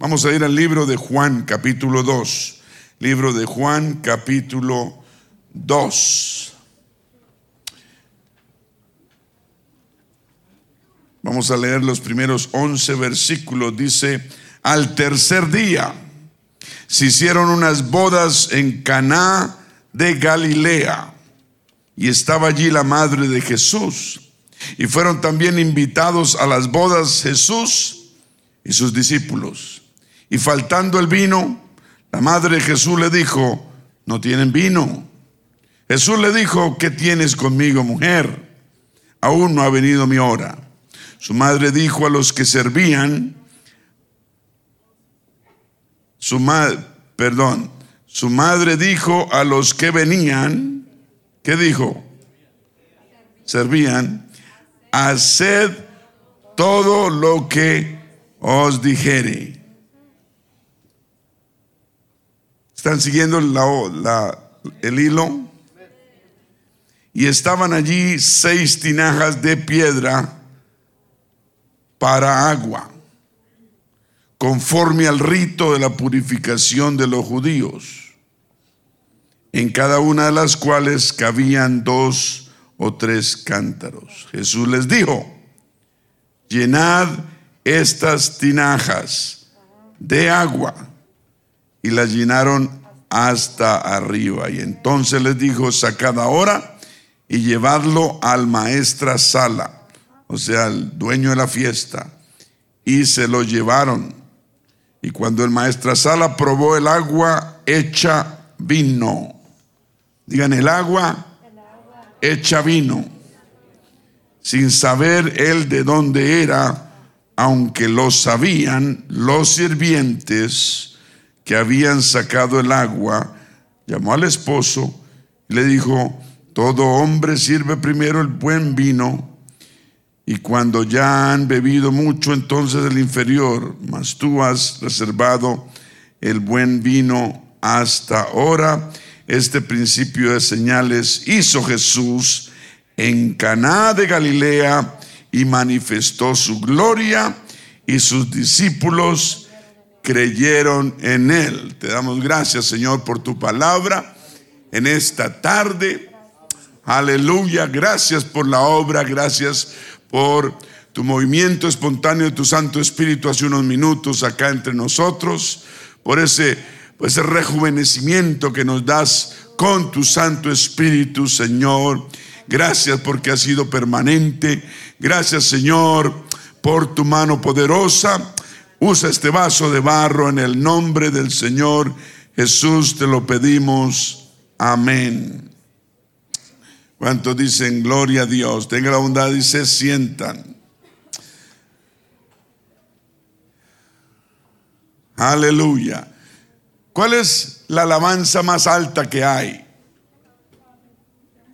Vamos a ir al libro de Juan, capítulo 2. Libro de Juan, capítulo 2. Vamos a leer los primeros 11 versículos. Dice, al tercer día se hicieron unas bodas en Caná de Galilea y estaba allí la madre de Jesús. Y fueron también invitados a las bodas Jesús y sus discípulos. Y faltando el vino, la madre de Jesús le dijo, no tienen vino. Jesús le dijo, ¿qué tienes conmigo, mujer? Aún no ha venido mi hora. Su madre dijo a los que servían, su madre, perdón, su madre dijo a los que venían, ¿qué dijo? Servían, haced todo lo que os dijere. ¿Están siguiendo el hilo? Y estaban allí seis tinajas de piedra para agua, conforme al rito de la purificación de los judíos, en cada una de las cuales cabían dos o tres cántaros. Jesús les dijo, llenad estas tinajas de agua y las llenaron hasta arriba. Y entonces les dijo, sacad ahora y llevadlo al maestra sala o sea, el dueño de la fiesta, y se lo llevaron. Y cuando el maestro Sala probó el agua hecha vino, digan el agua, hecha vino, sin saber él de dónde era, aunque lo sabían los sirvientes que habían sacado el agua, llamó al esposo y le dijo, todo hombre sirve primero el buen vino y cuando ya han bebido mucho, entonces el inferior, mas tú has reservado el buen vino hasta ahora. Este principio de señales hizo Jesús en Caná de Galilea y manifestó su gloria y sus discípulos creyeron en él. Te damos gracias, Señor, por tu palabra en esta tarde. Aleluya, gracias por la obra, gracias por tu movimiento espontáneo de tu Santo Espíritu hace unos minutos acá entre nosotros, por ese, por ese rejuvenecimiento que nos das con tu Santo Espíritu, Señor. Gracias porque ha sido permanente. Gracias, Señor, por tu mano poderosa. Usa este vaso de barro en el nombre del Señor Jesús, te lo pedimos. Amén. ¿Cuántos dicen gloria a Dios? Tenga la bondad y se sientan. Aleluya. ¿Cuál es la alabanza más alta que hay?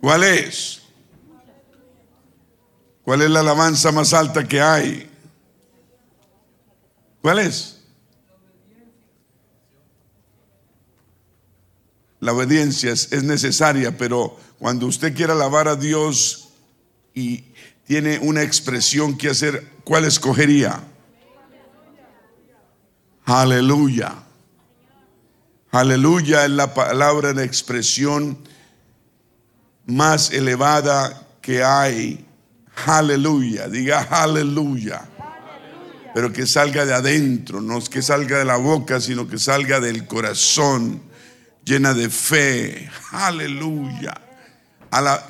¿Cuál es? ¿Cuál es la alabanza más alta que hay? ¿Cuál es? La obediencia es, es necesaria, pero cuando usted quiera alabar a Dios y tiene una expresión que hacer, ¿cuál escogería? Aleluya. Aleluya es la palabra de expresión más elevada que hay. Aleluya. Diga aleluya. Pero que salga de adentro, no es que salga de la boca, sino que salga del corazón, llena de fe. Aleluya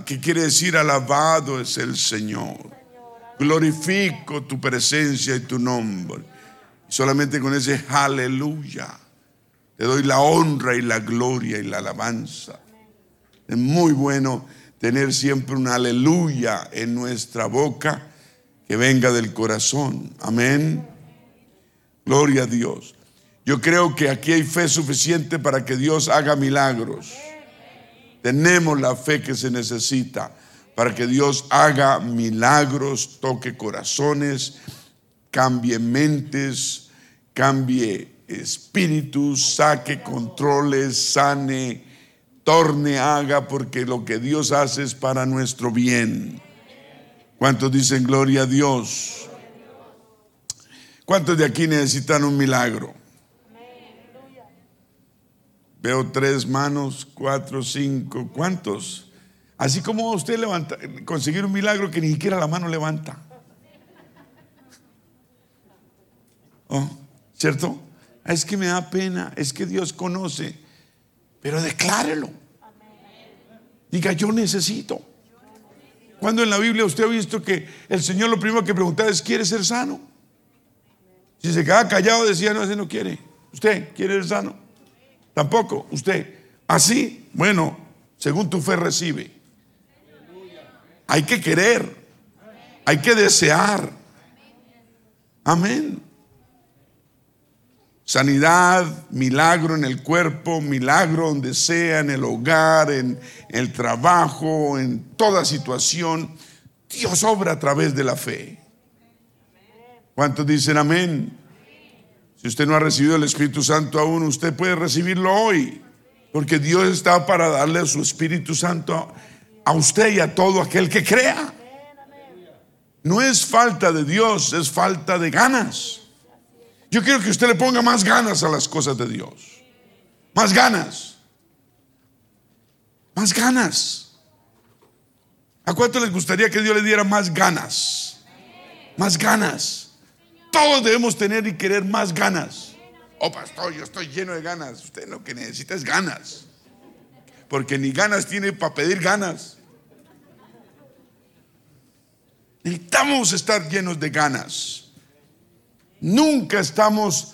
que quiere decir alabado es el Señor. Glorifico tu presencia y tu nombre. Solamente con ese aleluya te doy la honra y la gloria y la alabanza. Es muy bueno tener siempre un aleluya en nuestra boca que venga del corazón. Amén. Gloria a Dios. Yo creo que aquí hay fe suficiente para que Dios haga milagros. Tenemos la fe que se necesita para que Dios haga milagros, toque corazones, cambie mentes, cambie espíritus, saque controles, sane, torne, haga, porque lo que Dios hace es para nuestro bien. ¿Cuántos dicen gloria a Dios? ¿Cuántos de aquí necesitan un milagro? Veo tres manos, cuatro, cinco, ¿cuántos? Así como usted levanta, conseguir un milagro que ni siquiera la mano levanta. Oh, ¿Cierto? Es que me da pena, es que Dios conoce, pero declárelo. Diga, yo necesito. Cuando en la Biblia usted ha visto que el Señor lo primero que preguntaba es, ¿quiere ser sano? Si se queda callado decía, no, ese no quiere. ¿Usted quiere ser sano? Tampoco, usted. Así, bueno, según tu fe recibe. Hay que querer, hay que desear. Amén. Sanidad, milagro en el cuerpo, milagro donde sea, en el hogar, en el trabajo, en toda situación. Dios obra a través de la fe. ¿Cuántos dicen amén? Si usted no ha recibido el Espíritu Santo aún, usted puede recibirlo hoy. Porque Dios está para darle su Espíritu Santo a usted y a todo aquel que crea. No es falta de Dios, es falta de ganas. Yo quiero que usted le ponga más ganas a las cosas de Dios. Más ganas. Más ganas. ¿A cuánto les gustaría que Dios le diera más ganas? Más ganas. Todos debemos tener y querer más ganas. Oh, pastor, yo estoy lleno de ganas. Usted lo que necesita es ganas. Porque ni ganas tiene para pedir ganas. Necesitamos estar llenos de ganas. Nunca estamos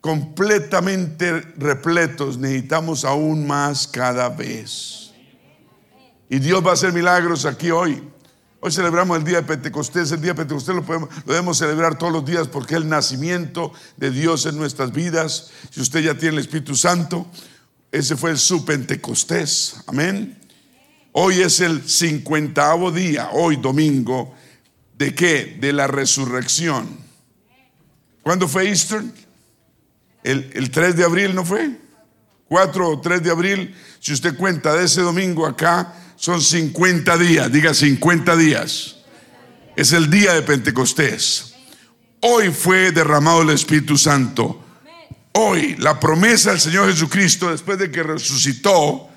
completamente repletos, necesitamos aún más cada vez. Y Dios va a hacer milagros aquí hoy. Hoy celebramos el día de Pentecostés. El día de Pentecostés lo, podemos, lo debemos celebrar todos los días porque es el nacimiento de Dios en nuestras vidas. Si usted ya tiene el Espíritu Santo, ese fue su Pentecostés. Amén. Hoy es el cincuentavo día, hoy domingo, ¿de qué? De la resurrección. ¿Cuándo fue Easter? El, el 3 de abril, ¿no fue? 4 o 3 de abril. Si usted cuenta de ese domingo acá, son 50 días, diga 50 días. Es el día de Pentecostés. Hoy fue derramado el Espíritu Santo. Hoy la promesa del Señor Jesucristo, después de que resucitó,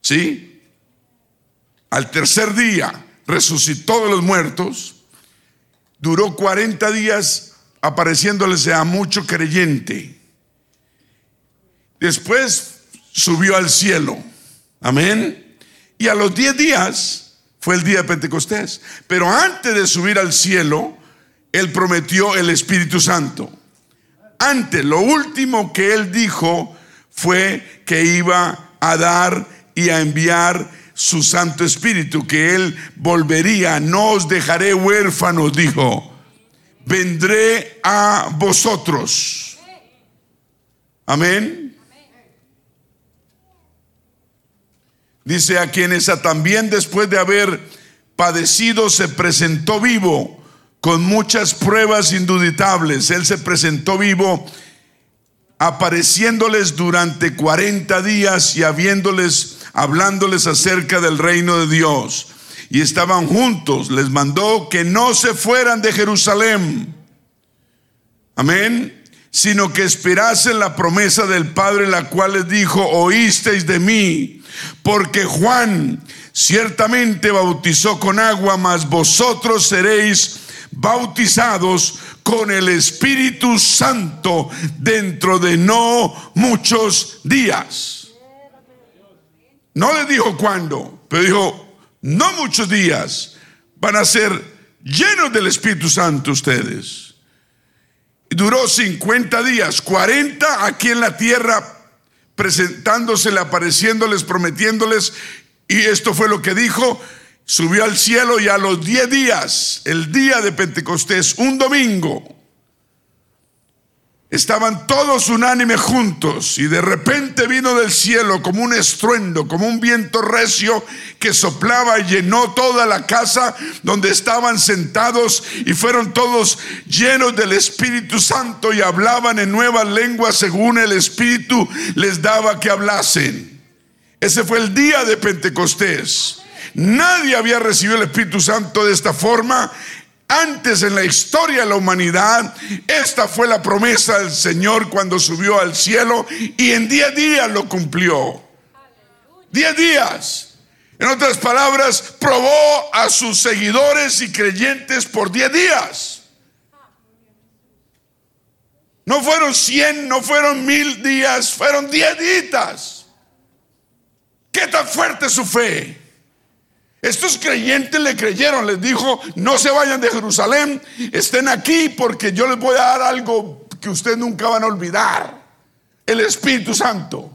¿sí? Al tercer día resucitó de los muertos, duró 40 días apareciéndoles a mucho creyente. Después subió al cielo. Amén. Y a los 10 días fue el día de Pentecostés. Pero antes de subir al cielo, Él prometió el Espíritu Santo. Antes, lo último que Él dijo fue que iba a dar y a enviar su Santo Espíritu, que Él volvería, no os dejaré huérfanos, dijo, vendré a vosotros. Amén. Dice a quienes también después de haber padecido se presentó vivo con muchas pruebas induditables. Él se presentó vivo apareciéndoles durante 40 días y habiéndoles, hablándoles acerca del reino de Dios. Y estaban juntos, les mandó que no se fueran de Jerusalén. Amén sino que esperasen la promesa del Padre, la cual les dijo, oísteis de mí, porque Juan ciertamente bautizó con agua, mas vosotros seréis bautizados con el Espíritu Santo dentro de no muchos días. No le dijo cuándo, pero dijo, no muchos días van a ser llenos del Espíritu Santo ustedes. Duró 50 días, 40 aquí en la tierra, presentándosele, apareciéndoles, prometiéndoles, y esto fue lo que dijo, subió al cielo y a los 10 días, el día de Pentecostés, un domingo, Estaban todos unánime juntos y de repente vino del cielo como un estruendo, como un viento recio que soplaba y llenó toda la casa donde estaban sentados y fueron todos llenos del Espíritu Santo y hablaban en nuevas lenguas según el Espíritu les daba que hablasen. Ese fue el día de Pentecostés. Nadie había recibido el Espíritu Santo de esta forma antes en la historia de la humanidad. Esta fue la promesa del Señor cuando subió al cielo y en 10 días lo cumplió. 10 días. En otras palabras, probó a sus seguidores y creyentes por 10 días. No fueron 100, no fueron mil días, fueron 10 días. ¿Qué tan fuerte su fe? Estos creyentes le creyeron, les dijo, no se vayan de Jerusalén, estén aquí porque yo les voy a dar algo que ustedes nunca van a olvidar, el Espíritu Santo.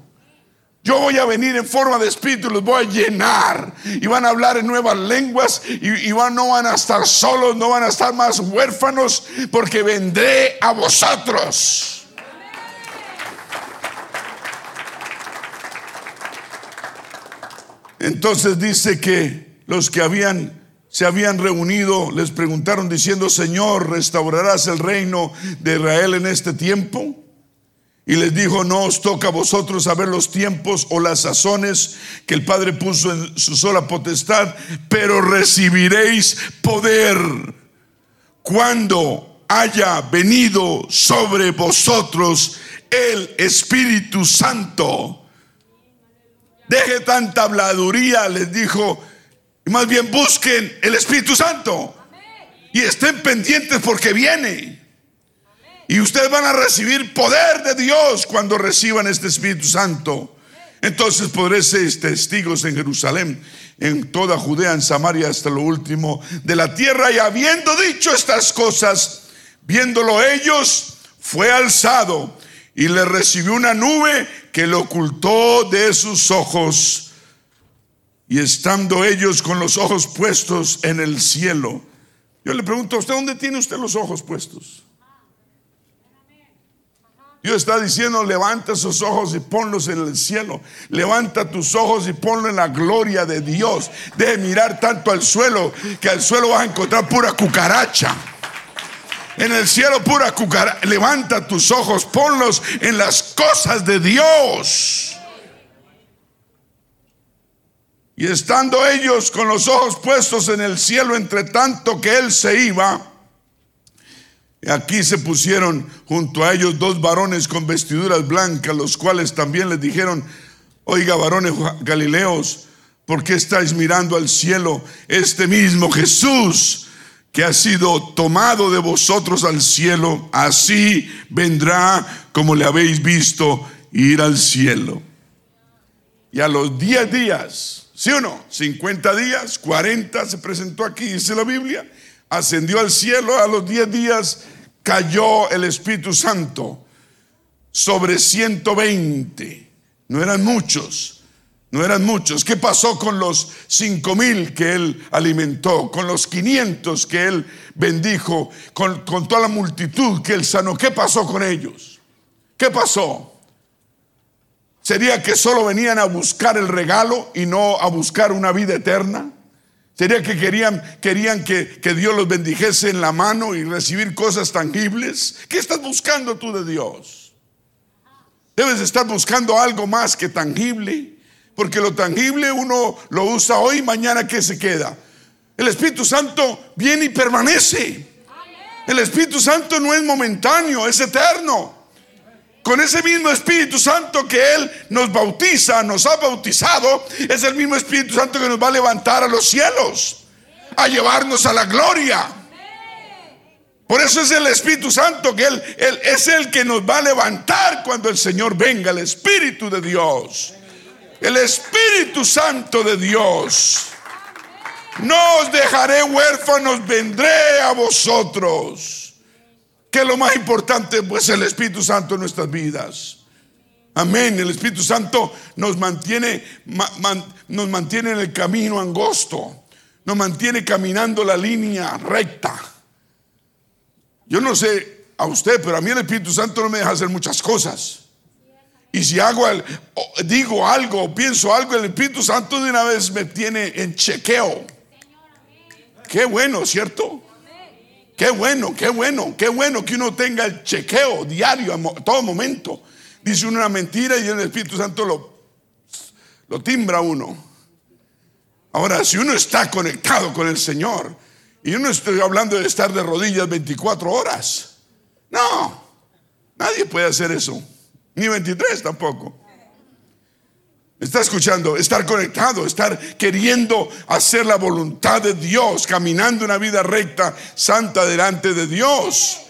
Yo voy a venir en forma de espíritu, los voy a llenar y van a hablar en nuevas lenguas y, no van a estar solos, no van a estar más huérfanos porque vendré a vosotros. Entonces dice que los que habían se habían reunido les preguntaron diciendo, "Señor, ¿restaurarás el reino de Israel en este tiempo?" Y les dijo, no os toca a vosotros saber los tiempos o las sazones que el Padre puso en su sola potestad, pero recibiréis poder cuando haya venido sobre vosotros el Espíritu Santo. Deje tanta habladuría, les dijo, y más bien busquen el Espíritu Santo y estén pendientes porque viene. Y ustedes van a recibir poder de Dios cuando reciban este Espíritu Santo. Entonces podré ser testigos en Jerusalén, en toda Judea, en Samaria, hasta lo último de la tierra. Y habiendo dicho estas cosas, viéndolo ellos, fue alzado y le recibió una nube que lo ocultó de sus ojos. Y estando ellos con los ojos puestos en el cielo, yo le pregunto a usted, ¿dónde tiene usted los ojos puestos? Dios está diciendo, levanta sus ojos y ponlos en el cielo. Levanta tus ojos y ponlo en la gloria de Dios. Deje mirar tanto al suelo que al suelo vas a encontrar pura cucaracha. En el cielo pura cucaracha. Levanta tus ojos, ponlos en las cosas de Dios. Y estando ellos con los ojos puestos en el cielo, entre tanto que Él se iba, Aquí se pusieron junto a ellos dos varones con vestiduras blancas, los cuales también les dijeron, oiga varones galileos, ¿por qué estáis mirando al cielo? Este mismo Jesús que ha sido tomado de vosotros al cielo, así vendrá como le habéis visto ir al cielo. Y a los diez días, ¿sí o no? 50 días, 40 se presentó aquí, dice la Biblia ascendió al cielo, a los diez días cayó el Espíritu Santo sobre 120. No eran muchos, no eran muchos. ¿Qué pasó con los cinco mil que él alimentó? Con los 500 que él bendijo, con, con toda la multitud que él sanó. ¿Qué pasó con ellos? ¿Qué pasó? ¿Sería que solo venían a buscar el regalo y no a buscar una vida eterna? Sería que querían, querían que, que, Dios los bendijese en la mano y recibir cosas tangibles. ¿Qué estás buscando tú de Dios? Debes estar buscando algo más que tangible. Porque lo tangible uno lo usa hoy, mañana que se queda. El Espíritu Santo viene y permanece. El Espíritu Santo no es momentáneo, es eterno con ese mismo Espíritu Santo que Él nos bautiza, nos ha bautizado, es el mismo Espíritu Santo que nos va a levantar a los cielos, a llevarnos a la gloria. Por eso es el Espíritu Santo que él, él, es el que nos va a levantar cuando el Señor venga, el Espíritu de Dios. El Espíritu Santo de Dios. No os dejaré huérfanos, vendré a vosotros que lo más importante pues el Espíritu Santo en nuestras vidas. Amén. El Espíritu Santo nos mantiene, nos mantiene en el camino angosto, nos mantiene caminando la línea recta. Yo no sé a usted, pero a mí el Espíritu Santo no me deja hacer muchas cosas. Y si hago, digo algo pienso algo, el Espíritu Santo de una vez me tiene en chequeo. Qué bueno, ¿cierto? Qué bueno, qué bueno, qué bueno que uno tenga el chequeo diario a todo momento. Dice uno una mentira y el Espíritu Santo lo, lo timbra uno. Ahora, si uno está conectado con el Señor Y yo no estoy hablando de estar de rodillas 24 horas. No, nadie puede hacer eso. Ni 23 tampoco. Está escuchando, estar conectado, estar queriendo hacer la voluntad de Dios, caminando una vida recta, santa delante de Dios.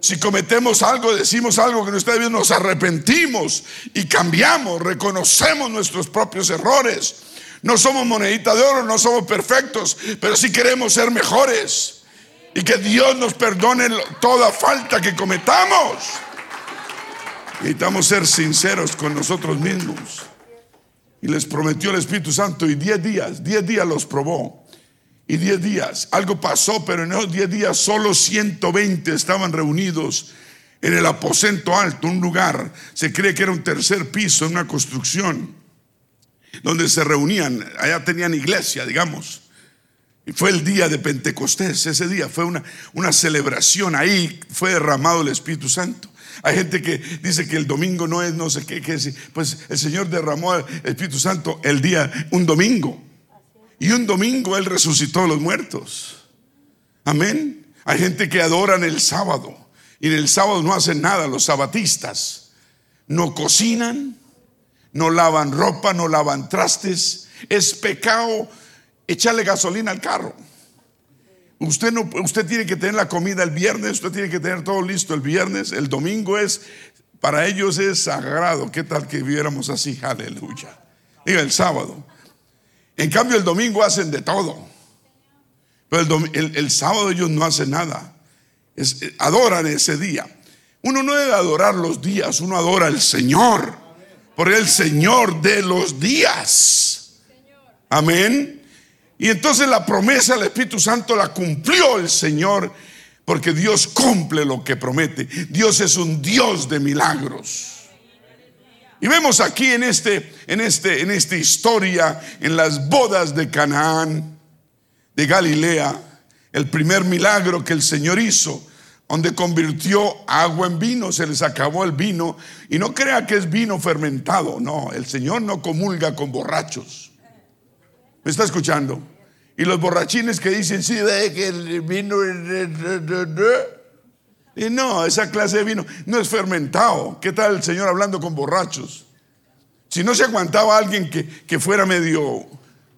Si cometemos algo, decimos algo que no está bien, nos arrepentimos y cambiamos, reconocemos nuestros propios errores. No somos monedita de oro, no somos perfectos, pero sí queremos ser mejores. Y que Dios nos perdone toda falta que cometamos. Necesitamos ser sinceros con nosotros mismos. Y les prometió el Espíritu Santo y diez días, diez días los probó. Y diez días, algo pasó, pero en esos diez días solo 120 estaban reunidos en el aposento alto, un lugar, se cree que era un tercer piso, una construcción, donde se reunían, allá tenían iglesia, digamos. Y fue el día de Pentecostés, ese día fue una, una celebración, ahí fue derramado el Espíritu Santo. Hay gente que dice que el domingo no es no sé qué, que pues el Señor derramó el Espíritu Santo el día, un domingo. Y un domingo Él resucitó a los muertos. Amén. Hay gente que adoran el sábado. Y en el sábado no hacen nada los sabatistas. No cocinan, no lavan ropa, no lavan trastes. Es pecado echarle gasolina al carro. Usted, no, usted tiene que tener la comida el viernes, usted tiene que tener todo listo el viernes, el domingo es, para ellos es sagrado. ¿Qué tal que viviéramos así? Aleluya. Diga el sábado. En cambio el domingo hacen de todo. Pero el, sábado ellos no hacen nada. Eh, adoran ese día. Uno no debe adorar los días, uno adora al Señor. Por el Señor de los días. Amén. Y entonces la promesa del Espíritu Santo la cumplió el Señor, porque Dios cumple lo que promete. Dios es un Dios de milagros. Y vemos aquí en este en este en esta historia en las bodas de Canaán de Galilea, el primer milagro que el Señor hizo, donde convirtió agua en vino, se les acabó el vino y no crea que es vino fermentado, no, el Señor no comulga con borrachos. ¿Me está escuchando? Y los borrachines que dicen, sí, de que el vino... Y no, esa clase de vino no es fermentado. ¿Qué tal el Señor hablando con borrachos? Si no se aguantaba alguien que, que fuera medio,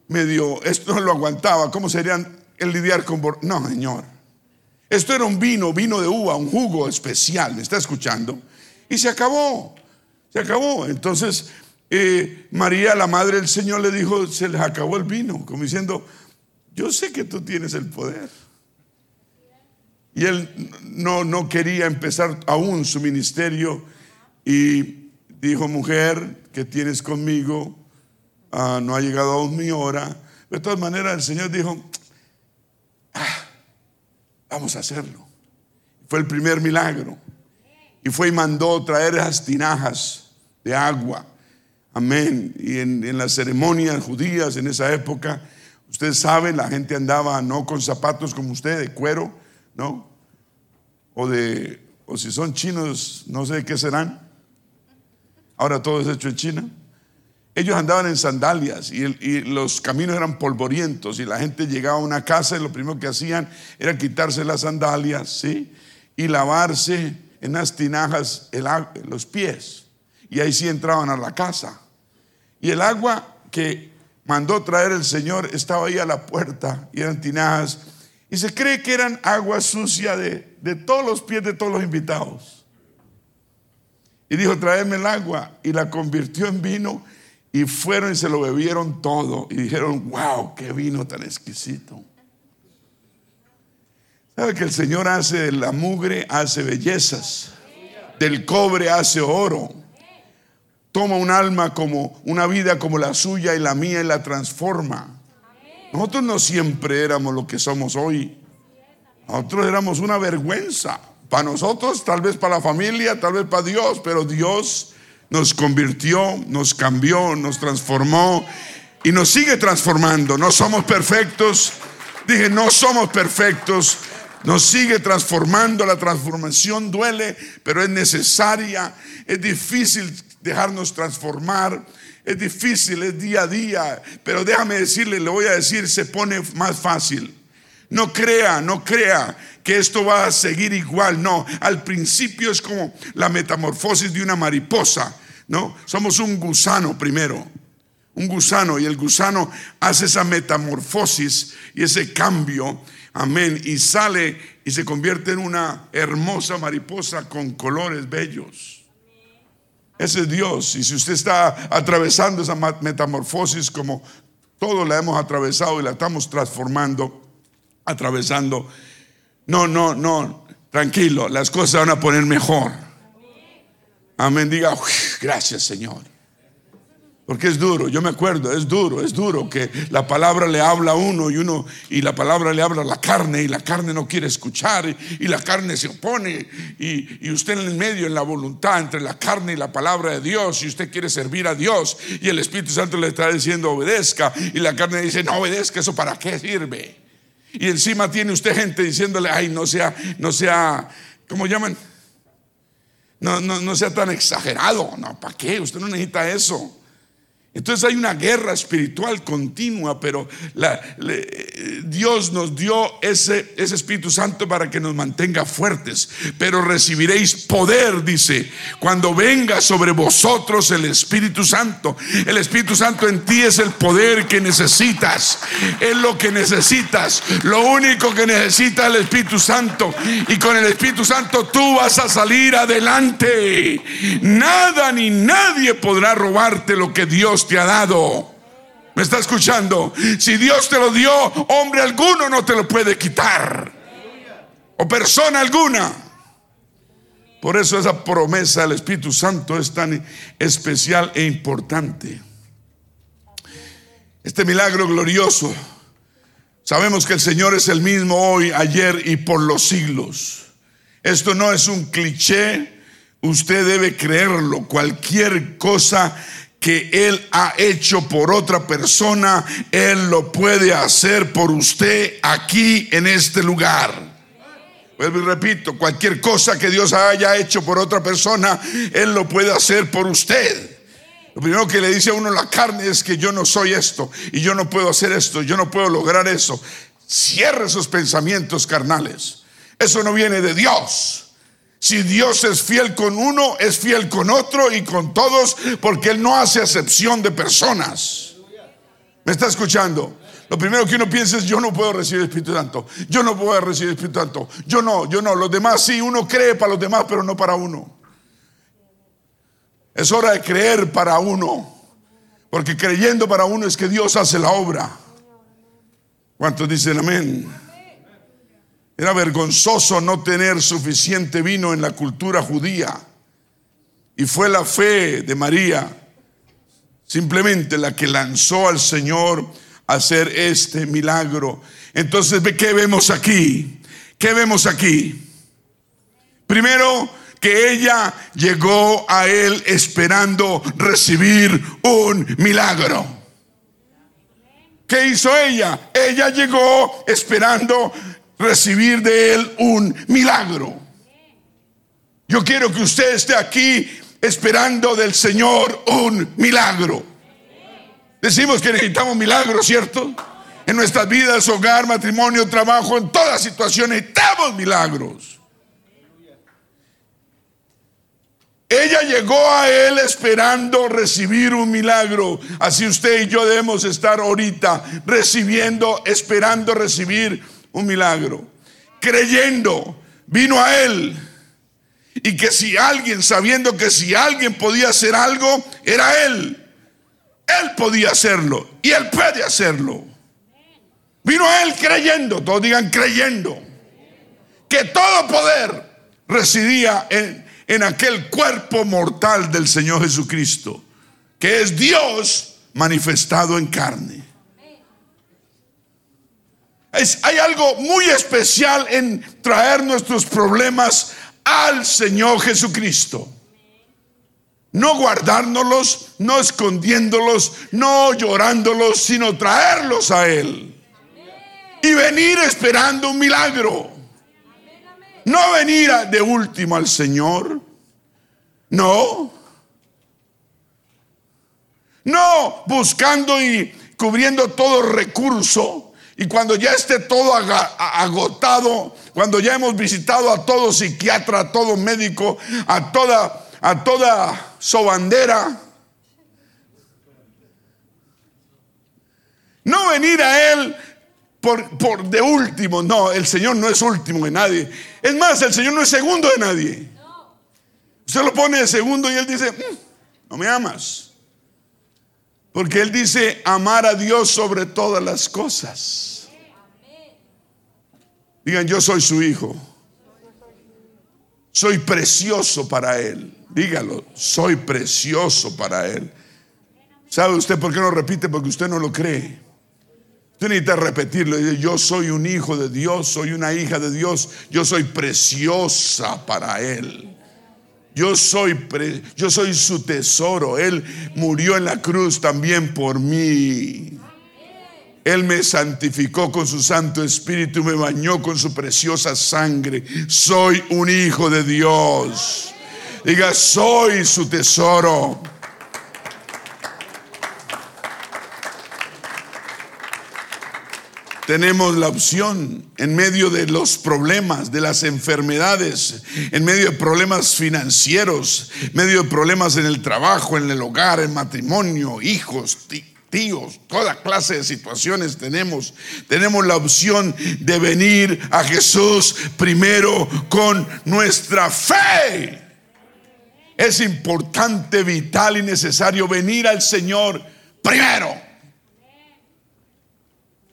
medio, esto no lo aguantaba, ¿cómo serían el lidiar con borrachos? No, Señor. Esto era un vino, vino de uva, un jugo especial, ¿me está escuchando? Y se acabó, se acabó. Entonces, eh, María, la madre del Señor, le dijo, se les acabó el vino, como diciendo, yo sé que tú tienes el poder. Y él no, no quería empezar aún su ministerio y dijo, mujer, ¿qué tienes conmigo? Ah, no ha llegado aún mi hora. De todas maneras, el Señor dijo, ah, vamos a hacerlo. Fue el primer milagro. Y fue y mandó traer esas tinajas de agua Amén. Y en, las ceremonias judías en esa época, ustedes saben, la gente andaba no con zapatos como usted, de cuero, ¿no? O de, o si son chinos, no sé qué serán. Ahora todo es hecho en China. Ellos andaban en sandalias y, y, los caminos eran polvorientos y la gente llegaba a una casa y lo primero que hacían era quitarse las sandalias, ¿sí? Y lavarse en las tinajas los pies. Y ahí sí entraban a la casa. Y el agua que mandó traer el Señor estaba ahí a la puerta y eran tinajas. Y se cree que eran agua sucia de, de todos los pies de todos los invitados. Y dijo, tráeme el agua. Y la convirtió en vino. Y fueron y se lo bebieron todo. Y dijeron, wow, qué vino tan exquisito. ¿Sabe que el Señor hace de la mugre, hace bellezas? Del cobre hace oro toma un alma como una vida como la suya y la mía y la transforma. Nosotros no siempre éramos lo que somos hoy. Nosotros éramos una vergüenza. Para nosotros, tal vez para la familia, tal vez para Dios, pero Dios nos convirtió, nos cambió, nos transformó y nos sigue transformando. No somos perfectos. Dije, no somos perfectos. Nos sigue transformando. La transformación duele, pero es necesaria. Es difícil dejarnos transformar. Es difícil, es día a día, pero déjame decirle, le voy a decir, se pone más fácil. No crea, no crea que esto va a seguir igual. No, al principio es como la metamorfosis de una mariposa. No, somos un gusano primero. Un gusano y el gusano hace esa metamorfosis y ese cambio. Amén. Y sale y se convierte en una hermosa mariposa con colores bellos. Ese es Dios. Y si usted está atravesando esa metamorfosis como todos la hemos atravesado y la estamos transformando, atravesando. No, no, no, tranquilo, las cosas van a poner mejor. Amén, diga, gracias Señor. Porque es duro, yo me acuerdo, es duro, es duro que la palabra le habla a uno y uno y la palabra le habla a la carne y la carne no quiere escuchar y, la carne se opone y, y, usted en el medio, en la voluntad entre la carne y la palabra de Dios y usted quiere servir a Dios y el Espíritu Santo le está diciendo obedezca y la carne dice no obedezca, eso para qué sirve. Y encima tiene usted gente diciéndole, ay, no sea, no sea, ¿cómo llaman? No, no, no sea tan exagerado. No, ¿para qué? Usted no necesita eso. Entonces hay una guerra espiritual continua, pero Dios nos dio ese, ese Espíritu Santo para que nos mantenga fuertes. Pero recibiréis poder, dice, cuando venga sobre vosotros el Espíritu Santo. El Espíritu Santo en ti es el poder que necesitas. Es lo que necesitas. Lo único que necesita el Espíritu Santo. Y con el Espíritu Santo tú vas a salir adelante. Nada ni nadie podrá robarte lo que Dios te ha dado. ¿Me está escuchando? Si Dios te lo dio, hombre alguno no te lo puede quitar. O persona alguna. Por eso esa promesa del Espíritu Santo es tan especial e importante. Este milagro glorioso. Sabemos que el Señor es el mismo hoy, ayer y por los siglos. Esto no es un cliché. Usted debe creerlo. Cualquier cosa que Él ha hecho por otra persona, Él lo puede hacer por usted aquí en este lugar. Vuelvo y repito, cualquier cosa que Dios haya hecho por otra persona, Él lo puede hacer por usted. Lo primero que le dice a uno la carne es que yo no soy esto y yo no puedo hacer esto, yo no puedo lograr eso. Cierre esos pensamientos carnales. Eso no viene de Dios. Si Dios es fiel con uno, es fiel con otro y con todos, porque Él no hace excepción de personas. ¿Me está escuchando? Lo primero que uno piensa es, yo no puedo recibir el Espíritu Santo. Yo no puedo recibir el Espíritu Santo. Yo no, yo no. Los demás sí, uno cree para los demás, pero no para uno. Es hora de creer para uno. Porque creyendo para uno es que Dios hace la obra. ¿Cuántos dicen amén? Era vergonzoso no tener suficiente vino en la cultura judía. Y fue la fe de María simplemente la que lanzó al Señor a hacer este milagro. Entonces, ¿qué vemos aquí? ¿Qué vemos aquí? Primero, que ella llegó a él esperando recibir un milagro. ¿Qué hizo ella? Ella llegó esperando recibir de Él un milagro. Yo quiero que usted esté aquí esperando del Señor un milagro. Decimos que necesitamos milagros, ¿cierto? En nuestras vidas, hogar, matrimonio, trabajo, en todas situaciones necesitamos milagros. Ella llegó a él esperando recibir un milagro. Así usted y yo debemos estar ahorita recibiendo, esperando recibir un milagro, creyendo, vino a él. Y que si alguien, sabiendo que si alguien podía hacer algo, era él. Él podía hacerlo y él puede hacerlo. Vino a él creyendo, todos digan creyendo, que todo poder residía en, en aquel cuerpo mortal del Señor Jesucristo, que es Dios manifestado en carne hay algo muy especial en traer nuestros problemas al Señor Jesucristo. No guardárnoslos, no escondiéndolos, no llorándolos, sino traerlos a Él. Y venir esperando un milagro. No venir de último al Señor. No. No buscando y cubriendo todo recurso Y cuando ya esté todo agotado, cuando ya hemos visitado a todo psiquiatra, a todo médico, a toda, a toda sobandera, no venir a Él por, por, de último, no, el Señor no es último de nadie. Es más, el Señor no es segundo de nadie. Usted lo pone de segundo y Él dice, mm, no me amas. Porque Él dice amar a Dios sobre todas las cosas. Digan, yo soy su hijo. Soy precioso para Él. Dígalo, soy precioso para Él. ¿Sabe usted por qué no repite? Porque usted no lo cree. Usted necesita repetirlo. Yo soy un hijo de Dios, soy una hija de Dios, yo soy preciosa para Él. Yo soy, yo soy su tesoro. Él murió en la cruz también por mí. Él me santificó con su Santo Espíritu, me bañó con su preciosa sangre. Soy un hijo de Dios. Diga, soy su tesoro. Tenemos la opción en medio de los problemas, de las enfermedades, en medio de problemas financieros, en medio de problemas en el trabajo, en el hogar, en matrimonio, hijos, tíos, toda clase de situaciones tenemos. Tenemos la opción de venir a Jesús primero con nuestra fe. Es importante, vital y necesario venir al Señor primero.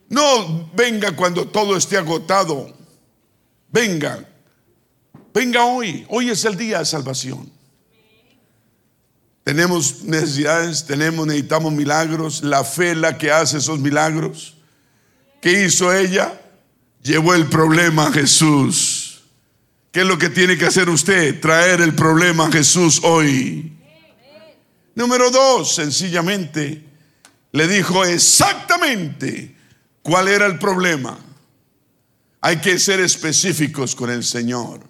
No venga cuando todo esté agotado. Venga. Venga hoy. Hoy es el día de salvación. Tenemos necesidades, tenemos, necesitamos milagros. La fe la que hace esos milagros. ¿Qué hizo ella? Llevó el problema a Jesús. ¿Qué es lo que tiene que hacer usted? Traer el problema a Jesús hoy. Número dos, sencillamente, le dijo exactamente ¿Cuál era el problema? Hay que ser específicos con el Señor.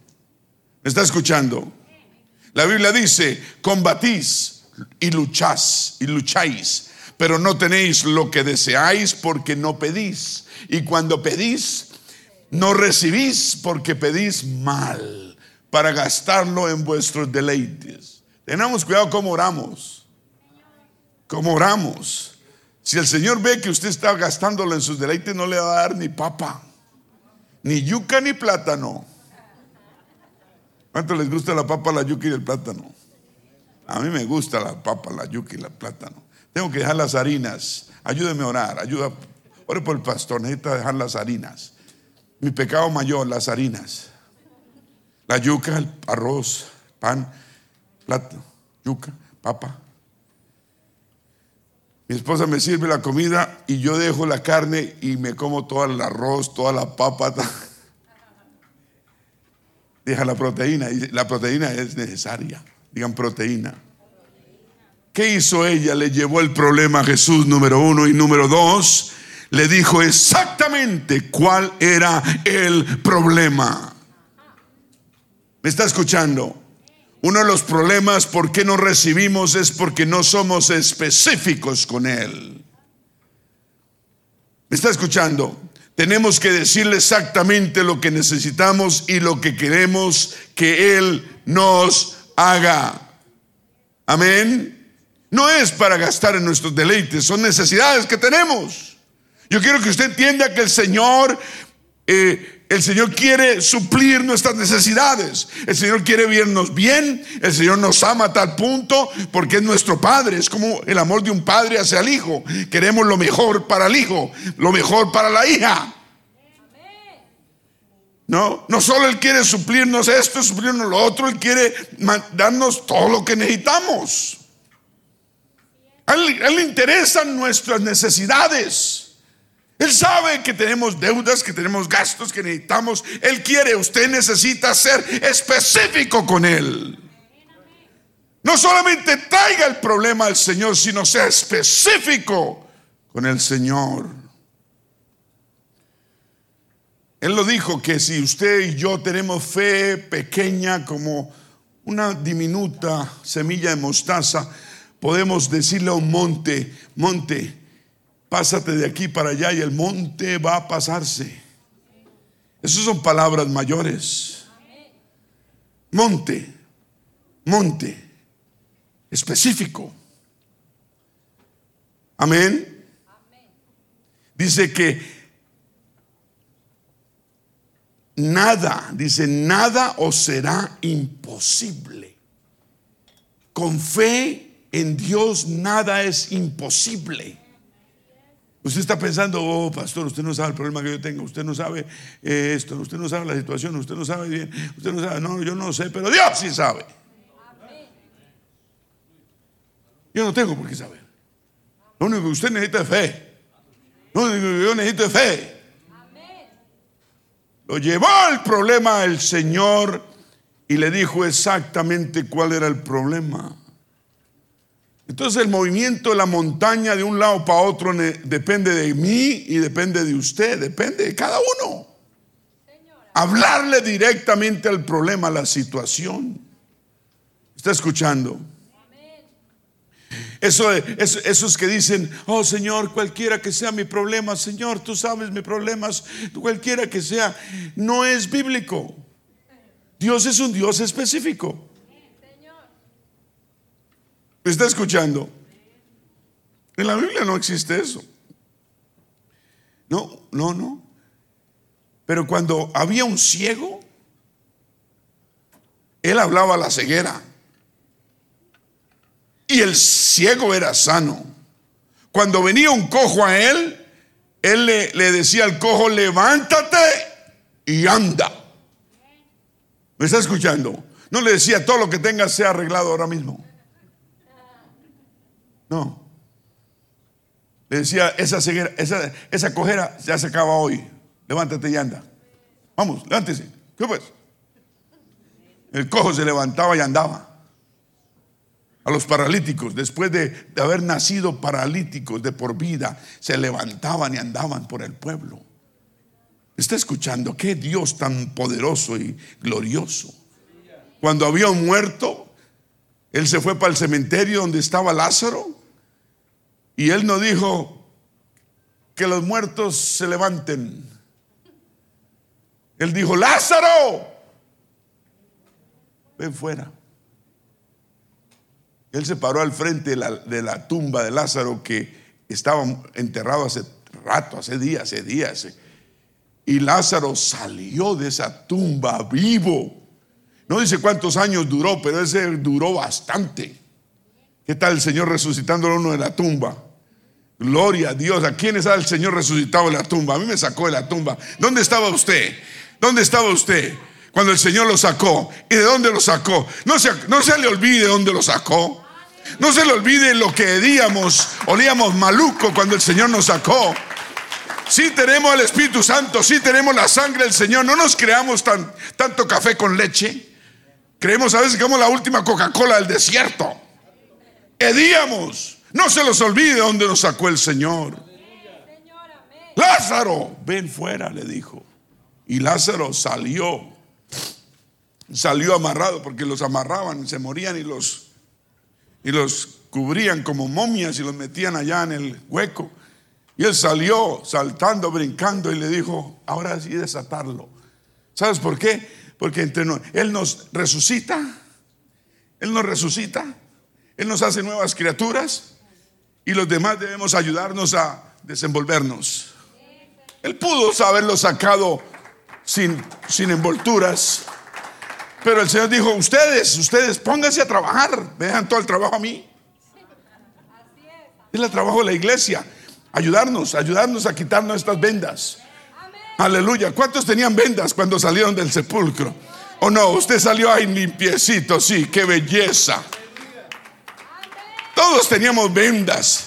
¿Me está escuchando? La Biblia dice, combatís y luchás y lucháis, pero no tenéis lo que deseáis porque no pedís. Y cuando pedís, no recibís porque pedís mal para gastarlo en vuestros deleites. Tenemos cuidado cómo oramos. Cómo oramos. Si el Señor ve que usted está gastándolo en sus deleites, no le va a dar ni papa, ni yuca ni plátano. ¿Cuánto les gusta la papa, la yuca y el plátano? A mí me gusta la papa, la yuca y el plátano. Tengo que dejar las harinas. Ayúdeme a orar. Ayuda. Ore por el pastor. Necesita dejar las harinas. Mi pecado mayor, las harinas. La yuca, el arroz, pan, plátano, yuca, papa. Mi esposa me sirve la comida y yo dejo la carne y me como todo el arroz, toda la papa. Deja la proteína. La proteína es necesaria. Digan proteína. ¿Qué hizo ella? Le llevó el problema a Jesús, número uno. Y número dos, le dijo exactamente cuál era el problema. ¿Me está escuchando? Uno de los problemas por qué no recibimos es porque no somos específicos con Él. ¿Me está escuchando? Tenemos que decirle exactamente lo que necesitamos y lo que queremos que Él nos haga. Amén. No es para gastar en nuestros deleites, son necesidades que tenemos. Yo quiero que usted entienda que el Señor eh, el Señor quiere suplir nuestras necesidades. El Señor quiere vernos bien. El Señor nos ama a tal punto porque es nuestro Padre. Es como el amor de un padre hacia el hijo. Queremos lo mejor para el hijo, lo mejor para la hija. No, no solo Él quiere suplirnos esto, suplirnos lo otro, Él quiere darnos todo lo que necesitamos. Él, a él le interesan nuestras necesidades. Él sabe que tenemos deudas, que tenemos gastos, que necesitamos. Él quiere, usted necesita ser específico con Él. No solamente traiga el problema al Señor, sino sea específico con el Señor. Él lo dijo que si usted y yo tenemos fe pequeña como una diminuta semilla de mostaza, podemos decirle a un monte, monte, pásate de aquí para allá y el monte va a pasarse. Esas son palabras mayores. Monte, monte, específico. Amén. Dice que nada, dice, nada os será imposible. Con fe en Dios nada es imposible. Usted está pensando, oh pastor, usted no sabe el problema que yo tengo, usted no sabe eh, esto, usted no sabe la situación, usted no sabe bien, usted no sabe, no, yo no sé, pero Dios sí sabe. Yo no tengo por qué saber. Lo único que usted necesita es fe. Lo único que yo necesito es fe. Lo llevó el problema el Señor y le dijo exactamente cuál era el problema. Entonces el movimiento de la montaña de un lado para otro depende de mí y depende de usted, depende de cada uno. Hablarle directamente al problema, a la situación. ¿Está escuchando? Eso, eso, esos que dicen, oh Señor, cualquiera que sea mi problema, Señor, tú sabes mis problemas, cualquiera que sea, no es bíblico. Dios es un Dios específico. ¿Me está escuchando? En la Biblia no existe eso. No, no, no. Pero cuando había un ciego, él hablaba a la ceguera. Y el ciego era sano. Cuando venía un cojo a él, él le, le decía al cojo, levántate y anda. ¿Me está escuchando? No le decía, todo lo que tengas sea arreglado ahora mismo. No. Le decía, esa ceguera, esa, esa cojera ya se acaba hoy. Levántate y anda. Vamos, levántese. ¿Qué pues? El cojo se levantaba y andaba. A los paralíticos, después de, de haber nacido paralíticos de por vida, se levantaban y andaban por el pueblo. ¿Está escuchando? Qué Dios tan poderoso y glorioso. Cuando había un muerto, él se fue para el cementerio donde estaba Lázaro y él no dijo que los muertos se levanten. Él dijo, Lázaro, ven fuera. Él se paró al frente de la, tumba de Lázaro que estaba enterrado hace rato, hace días, hace días. Y Lázaro salió de esa tumba vivo. No dice cuántos años duró, pero ese duró bastante. ¿Qué tal el Señor resucitándolo uno de la tumba? Gloria a Dios. ¿A quién está el Señor resucitado de la tumba? A mí me sacó de la tumba. ¿Dónde estaba usted? ¿Dónde estaba usted? Cuando el Señor lo sacó. ¿Y de dónde lo sacó? No se, no se le olvide de dónde lo sacó. No se le olvide lo que hedíamos, olíamos maluco cuando el Señor nos sacó. Sí tenemos el Espíritu Santo, sí tenemos la sangre del Señor. No nos creamos tan, tanto café con leche. Creemos a veces que somos la última Coca-Cola del desierto. Hedíamos. No se los olvide dónde nos sacó el Señor. Lázaro, ven fuera, le dijo. Y Lázaro salió. Salió amarrado porque los amarraban, se morían y los, y los cubrían como momias y los metían allá en el hueco. Y él salió saltando, brincando y le dijo, ahora sí desatarlo. ¿Sabes por qué? Porque entre Él nos resucita, Él nos resucita, Él nos hace nuevas criaturas y los demás debemos ayudarnos a desenvolvernos. Él pudo haberlo sacado sin, sin envolturas, pero el Señor dijo, ustedes, ustedes pónganse a trabajar, me dejan todo el trabajo a mí. Es el trabajo de la iglesia, ayudarnos, ayudarnos a quitarnos estas vendas. Aleluya. ¿Cuántos tenían vendas cuando salieron del sepulcro? ¿O no? Usted salió ahí limpiecito, sí, qué belleza. Todos teníamos vendas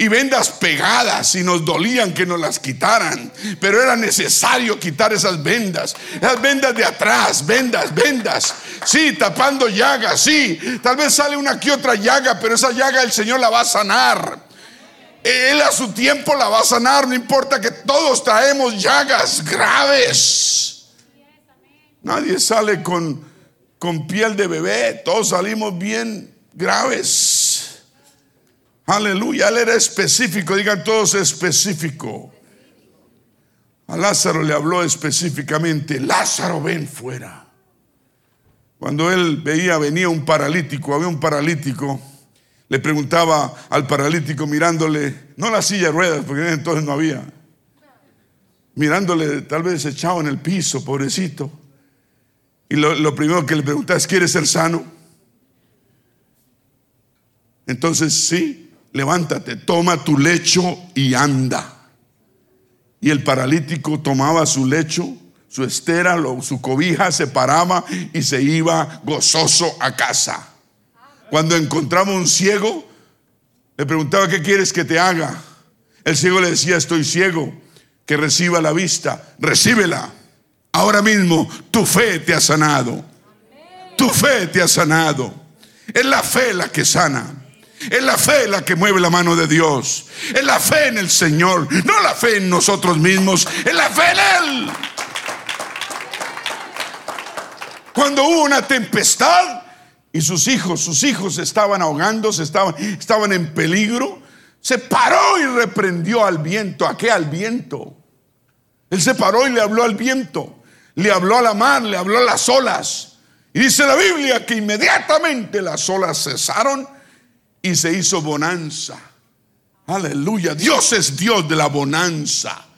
y vendas pegadas y nos dolían que nos las quitaran, pero era necesario quitar esas vendas, esas vendas de atrás, vendas, vendas, sí, tapando llagas, sí, tal vez sale una que otra llaga, pero esa llaga el Señor la va a sanar. Él a su tiempo la va a sanar, no importa que todos traemos llagas graves. Nadie sale con, con piel de bebé, todos salimos bien graves. Aleluya, él era específico, digan todos específico. A Lázaro le habló específicamente, Lázaro ven fuera. Cuando él veía, venía un paralítico, había un paralítico, le preguntaba al paralítico mirándole, no la silla de ruedas, porque entonces no había, mirándole tal vez echado en el piso, pobrecito. Y lo, lo primero que le preguntaba es, ¿quieres ser sano? Entonces, sí, levántate, toma tu lecho y anda. Y el paralítico tomaba su lecho, su estera, su cobija, se paraba y se iba gozoso a casa. Cuando encontraba un ciego, le preguntaba, ¿qué quieres que te haga? El ciego le decía, estoy ciego, que reciba la vista, recíbela. Ahora mismo tu fe te ha sanado. Tu fe te ha sanado. Es la fe la que sana. Es la fe la que mueve la mano de Dios. Es la fe en el Señor, no la fe en nosotros mismos, es la fe en Él. Cuando hubo una tempestad y sus hijos, sus hijos estaban ahogándose, estaban, estaban en peligro, se paró y reprendió al viento. ¿A qué al viento? Él se paró y le habló al viento, le habló a la mar, le habló a las olas. Y dice la Biblia que inmediatamente las olas cesaron y se hizo bonanza. Aleluya. Dios es Dios de la bonanza.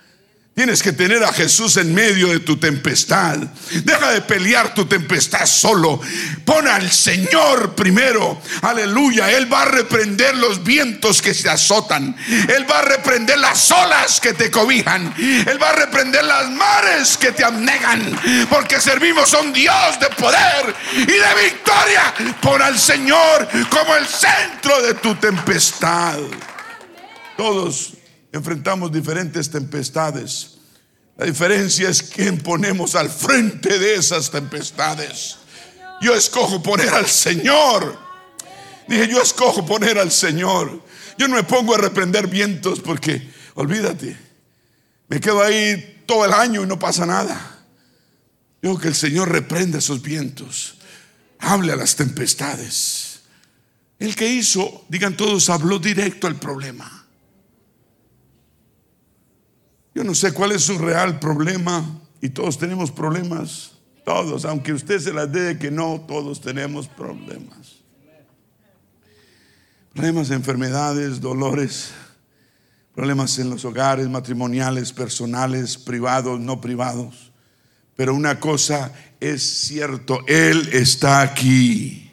Tienes que tener a Jesús en medio de tu tempestad. Deja de pelear tu tempestad solo. Pon al Señor primero. Aleluya. Él va a reprender los vientos que se azotan. Él va a reprender las olas que te cobijan. Él va a reprender las mares que te abnegan. Porque servimos a un Dios de poder y de victoria. Pon al Señor como el centro de tu tempestad. Todos enfrentamos diferentes tempestades. La diferencia es quién ponemos al frente de esas tempestades. Yo escojo poner al Señor. Dije, yo escojo poner al Señor. Yo no me pongo a reprender vientos porque, olvídate, me quedo ahí todo el año y no pasa nada. Digo que el Señor reprenda esos vientos. Hable a las tempestades. El que hizo, digan todos, habló directo al problema. Yo no sé cuál es su real problema y todos tenemos problemas, todos, aunque usted se las dé que no, todos tenemos problemas. Problemas, enfermedades, dolores, problemas en los hogares, matrimoniales, personales, privados, no privados. Pero una cosa es cierto, Él está aquí.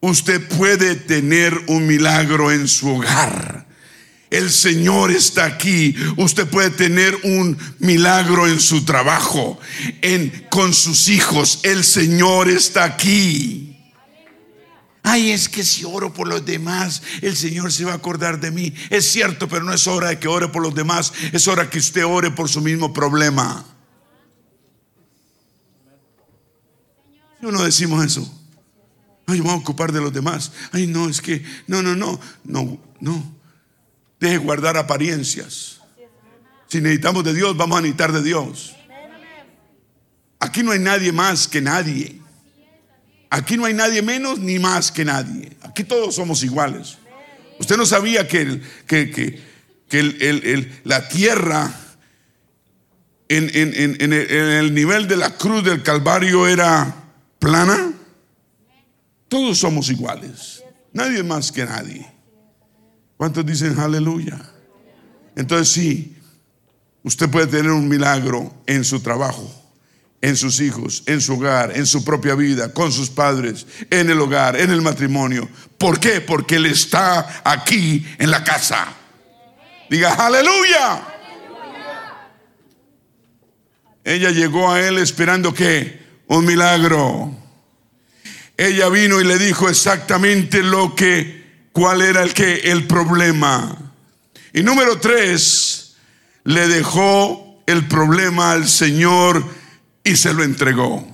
Usted puede tener un milagro en su hogar. El Señor está aquí. Usted puede tener un milagro en su trabajo, en con sus hijos. El Señor está aquí. Ay, es que si oro por los demás, el Señor se va a acordar de mí. Es cierto, pero no es hora de que ore por los demás, es hora que usted ore por su mismo problema. No decimos eso. Ay, vamos a ocupar de los demás. Ay, no, es que, no, no, no, no, no. Deje guardar apariencias. Si necesitamos de Dios, vamos a necesitar de Dios. Aquí no hay nadie más que nadie. Aquí no hay nadie menos ni más que nadie. Aquí todos somos iguales. Usted no sabía que, que, la tierra en, en el nivel de la cruz del Calvario era plana. Todos somos iguales. Nadie más que nadie. ¿Cuántos dicen aleluya? Entonces sí, usted puede tener un milagro en su trabajo, en sus hijos, en su hogar, en su propia vida, con sus padres, en el hogar, en el matrimonio. ¿Por qué? Porque Él está aquí en la casa. Diga aleluya. Ella llegó a Él esperando que un milagro. Ella vino y le dijo exactamente lo que cuál era el que el problema. Y número tres, le dejó el problema al Señor y se lo entregó.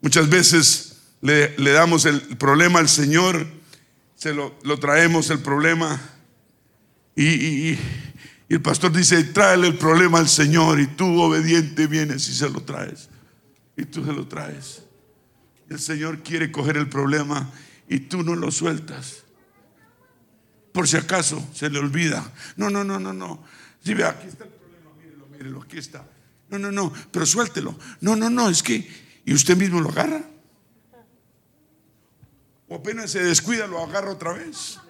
Muchas veces le, damos el problema al Señor, se lo, traemos el problema y, y, el pastor dice, tráele el problema al Señor y tú obediente vienes y se lo traes. Y tú se lo traes. El Señor quiere coger el problema y tú no lo sueltas. Por si acaso se le olvida. No, no, no, no, no. Si ve, aquí está el problema, mírelo, mírelo, aquí está. No, no, no, pero suéltelo. No, no, no, es que, y usted mismo lo agarra. O apenas se descuida, lo agarra otra vez.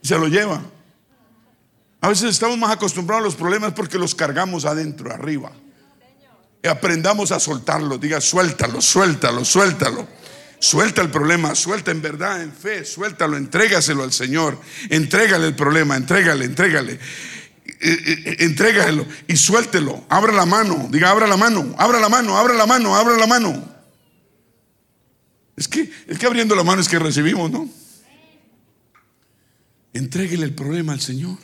Y se lo lleva. A veces estamos más acostumbrados a los problemas porque los cargamos adentro, arriba. Aprendamos a soltarlo. Diga, suéltalo, suéltalo, suéltalo. Suelta el problema, suelta en verdad, en fe, suéltalo, entrégaselo al Señor. Entrégale el problema, entrégale, entrégale. Eh, eh, entrégalo y suéltelo. Abra la mano, diga, abra la mano, abra la mano, abra la mano, abra la mano. Es que, es que abriendo la mano es que recibimos, ¿no? Entréguele el problema al Señor.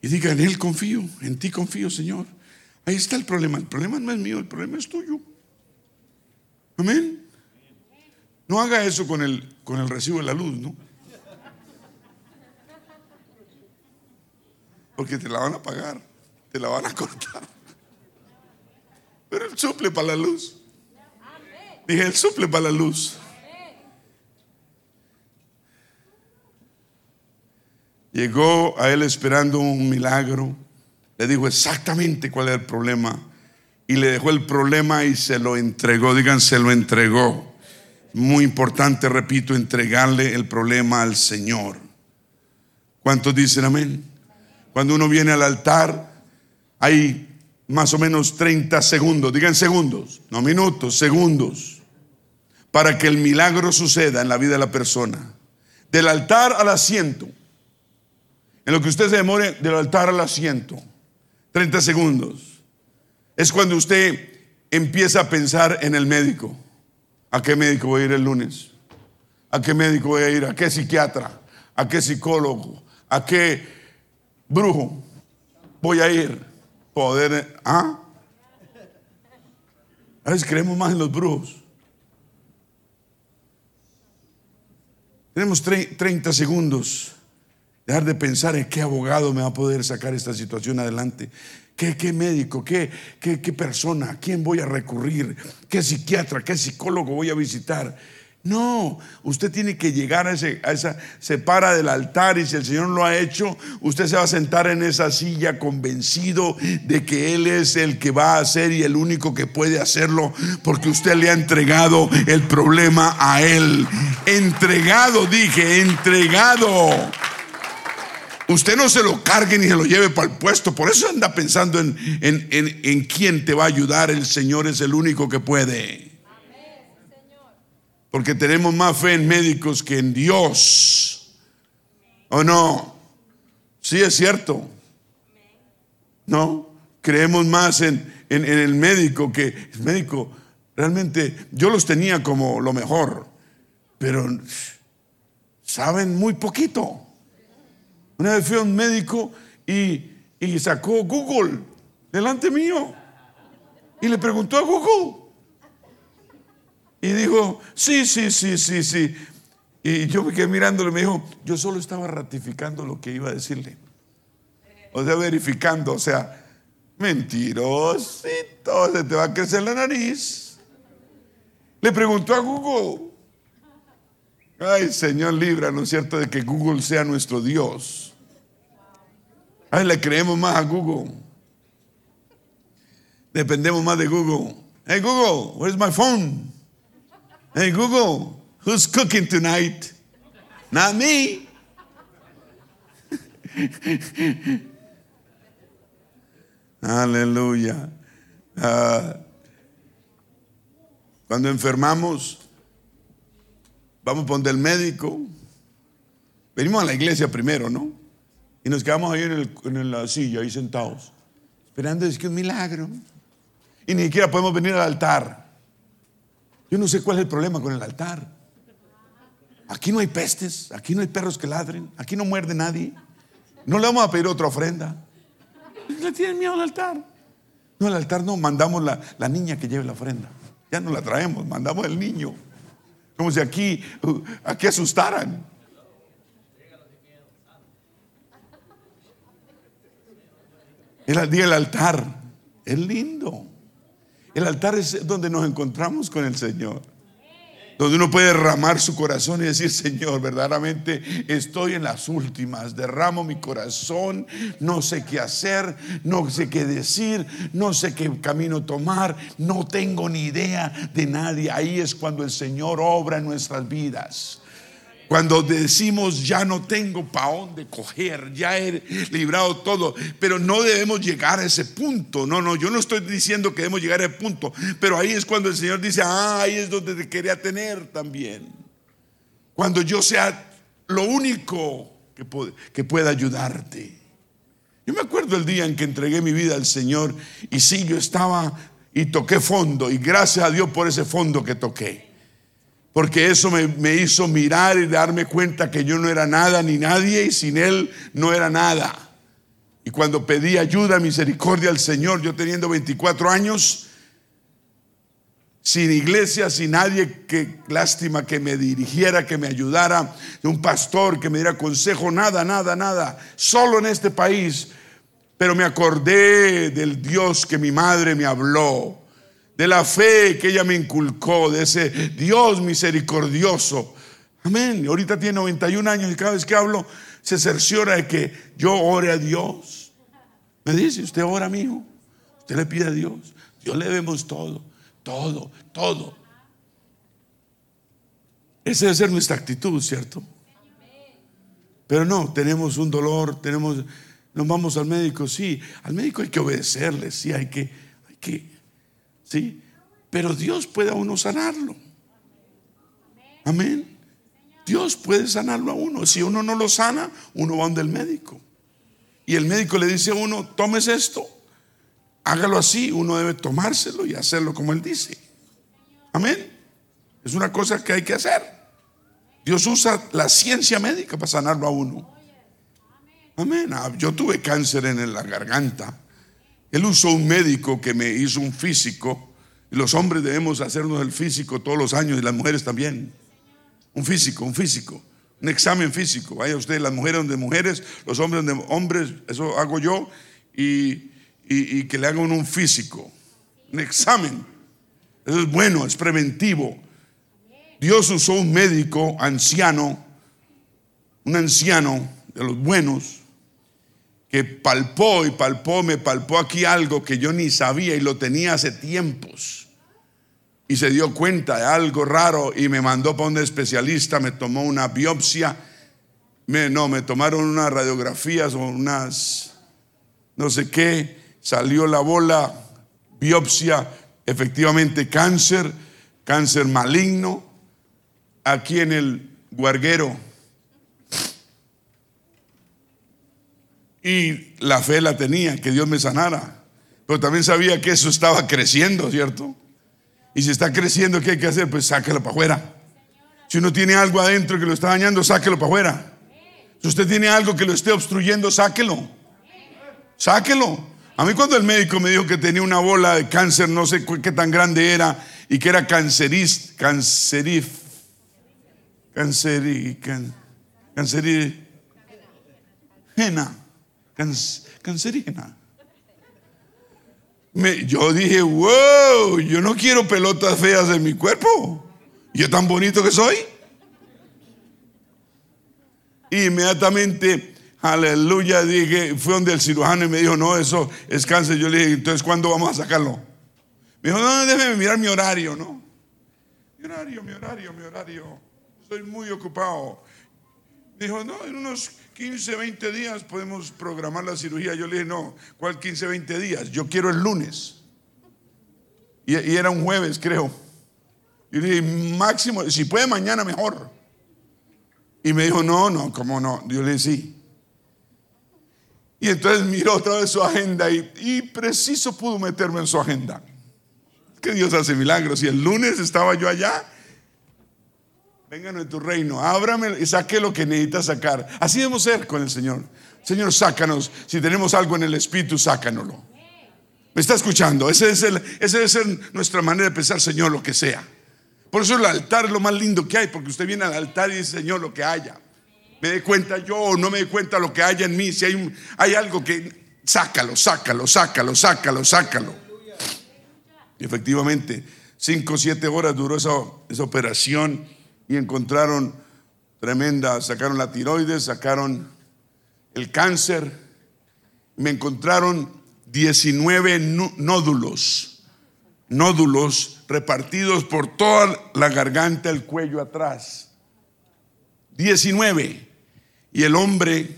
Y diga, en Él confío, en ti confío, Señor. Ahí está el problema. El problema no es mío, el problema es tuyo. Amén. No haga eso con el, con el recibo de la luz, ¿no? Porque te la van a pagar, te la van a cortar. Pero el suple para la luz. Dije, el suple para la luz. Llegó a él esperando un milagro. Le dijo exactamente cuál era el problema. Y le dejó el problema y se lo entregó. Digan, se lo entregó. Muy importante, repito, entregarle el problema al Señor. ¿Cuántos dicen amén? Cuando uno viene al altar, hay más o menos 30 segundos, digan segundos, no minutos, segundos, para que el milagro suceda en la vida de la persona. Del altar al asiento. En lo que usted se demore del altar al asiento, 30 segundos. Es cuando usted empieza a pensar en el médico. ¿A qué médico voy a ir el lunes? ¿A qué médico voy a ir? ¿A qué psiquiatra? ¿A qué psicólogo? ¿A qué brujo voy a ir? Poder, ¿ah? A veces creemos más en los brujos. Tenemos 30 segundos Dejar de pensar en qué abogado me va a poder sacar esta situación adelante. ¿Qué, médico? ¿Qué, qué, qué persona? ¿A quién voy a recurrir? ¿Qué psiquiatra? ¿Qué psicólogo voy a visitar? No, usted tiene que llegar a, ese, a esa, se para del altar y si el Señor lo ha hecho, usted se va a sentar en esa silla convencido de que Él es el que va a hacer y el único que puede hacerlo, porque usted le ha entregado el problema a Él. Entregado, dije, entregado. Usted no se lo cargue ni se lo lleve para el puesto. Por eso anda pensando en, en, quién te va a ayudar. El Señor es el único que puede. Porque tenemos más fe en médicos que en Dios. ¿O no? Sí es cierto. ¿No? Creemos más en, en el médico que el médico. Realmente yo los tenía como lo mejor. Pero saben muy poquito. Una vez fui a un médico y, sacó Google delante mío. Y le preguntó a Google. Y dijo, sí, sí, sí, sí, sí. Y yo me quedé mirándole y me dijo, yo solo estaba ratificando lo que iba a decirle. O sea, verificando, o sea, mentirosito, se te va a crecer la nariz. Le preguntó a Google. Ay, Señor, libra, ¿no es cierto?, de que Google sea nuestro Dios. Ay, le creemos más a Google. Dependemos más de Google. Hey Google, where's my phone? Hey Google, who's cooking tonight? Not me. Aleluya. Ah, cuando enfermamos, vamos a poner el médico. Venimos a la iglesia primero, ¿no? Nos quedamos ahí en, la silla, ahí sentados, esperando es que un milagro. Y ni siquiera podemos venir al altar. Yo no sé cuál es el problema con el altar. Aquí no hay pestes, aquí no hay perros que ladren, aquí no muerde nadie. No le vamos a pedir otra ofrenda. Le tienen miedo al altar. No, al altar no, mandamos la, la niña que lleve la ofrenda. Ya no la traemos, mandamos el niño. Como si aquí, uh, aquí asustaran. El día del altar es lindo. El altar es donde nos encontramos con el Señor. donde uno puede derramar su corazón y decir, Señor, verdaderamente estoy en las últimas, derramo mi corazón, no sé qué hacer, no sé qué decir, no sé qué camino tomar, no tengo ni idea de nadie. Ahí es cuando el Señor obra en nuestras vidas. Cuando decimos ya no tengo para dónde coger, ya he librado todo, pero no debemos llegar a ese punto. No, no, yo no estoy diciendo que debemos llegar a ese punto, pero ahí es cuando el Señor dice, ah, ahí es donde te quería tener también. Cuando yo sea lo único que, que pueda ayudarte. Yo me acuerdo el día en que entregué mi vida al Señor y sí, yo estaba y toqué fondo y gracias a Dios por ese fondo que toqué. Porque eso me, hizo mirar y darme cuenta que yo no era nada ni nadie y sin Él no era nada. Y cuando pedí ayuda, misericordia al Señor, yo teniendo 24 años, sin iglesia, sin nadie que lástima que me dirigiera, que me ayudara, un pastor que me diera consejo, nada, nada, nada, solo en este país. Pero me acordé del Dios que mi madre me habló de la fe que ella me inculcó, de ese Dios misericordioso. Amén. Ahorita tiene 91 años y cada vez que hablo se cerciora de que yo ore a Dios. Me dice, usted ora, hijo. Usted le pide a Dios. Dios le debemos todo, todo, todo. Esa debe ser nuestra actitud, ¿cierto? Pero no, tenemos un dolor, tenemos, nos vamos al médico, sí, al médico hay que obedecerle, sí, hay que, hay que ¿Sí? Pero Dios puede a uno sanarlo. Amén. Dios puede sanarlo a uno. Si uno no lo sana, uno va donde el médico. Y el médico le dice a uno, tomes esto, hágalo así. Uno debe tomárselo y hacerlo como él dice. Amén. Es una cosa que hay que hacer. Dios usa la ciencia médica para sanarlo a uno. Amén. Ah, yo tuve cáncer en la garganta. Él usó un médico que me hizo un físico. Y los hombres debemos hacernos el físico todos los años y las mujeres también. Un físico, un físico. Un examen físico. Vaya usted, las mujeres donde mujeres, los hombres donde hombres. Eso hago yo. Y, y que le hagan un físico. Un examen. Eso es bueno, es preventivo. Dios usó un médico anciano, un anciano de los buenos, que palpó y palpó, me palpó aquí algo que yo ni sabía y lo tenía hace tiempos. Y se dio cuenta de algo raro y me mandó para un especialista, me tomó una biopsia. Me, no, me tomaron unas radiografías o unas, no sé qué, salió la bola, biopsia, efectivamente cáncer, cáncer maligno, aquí en el guarguero Y la fe la tenía, que Dios me sanara. Pero también sabía que eso estaba creciendo, ¿cierto? Y si está creciendo, ¿qué hay que hacer? Pues sáquelo para afuera. Si uno tiene algo adentro que lo está dañando, sáquelo para afuera. Si usted tiene algo que lo esté obstruyendo, sáquelo. Sáquelo. A mí cuando el médico me dijo que tenía una bola de cáncer, no sé qué tan grande era, y que era cancerís, cancerif, cancerí, can, cancerígena cancerígena. yo dije, wow, yo no quiero pelotas feas en mi cuerpo. Yo tan bonito que soy. inmediatamente, aleluya, dije, fue donde el cirujano y me dijo, no, eso es cáncer. Yo le dije, entonces, ¿cuándo vamos a sacarlo? Me dijo, no, déjeme mirar mi horario, ¿no? Mi horario, mi horario, mi horario. Estoy muy ocupado. Dijo, no, en unos 15, 20 días podemos programar la cirugía. Yo le dije, no, ¿cuál 15, 20 días? Yo quiero el lunes. Y, era un jueves, creo. Y le dije, máximo, si puede mañana mejor. Y me dijo, no, no, ¿cómo no? Yo le dije, sí. Y entonces miró otra vez su agenda y, y preciso pudo meterme en su agenda. Que Dios hace milagros. Y el lunes estaba yo allá Vengan en tu reino, ábrame y saque lo que necesitas sacar. Así debemos ser con el Señor. Señor, sácanos. Si tenemos algo en el Espíritu, sácanoslo. ¿Me está escuchando? Esa es debe ser nuestra manera de pensar, Señor, lo que sea. Por eso el altar es lo más lindo que hay, porque usted viene al altar y dice, Señor, lo que haya. Me dé cuenta yo o no me dé cuenta lo que haya en mí. Si hay, hay algo que, sácalo, sácalo, sácalo, sácalo, sácalo. Y efectivamente, cinco o siete horas duró esa, esa operación y encontraron tremenda, sacaron la tiroides, sacaron el cáncer, me encontraron 19 nódulos, nódulos repartidos por toda la garganta, el cuello atrás. 19. Y el hombre,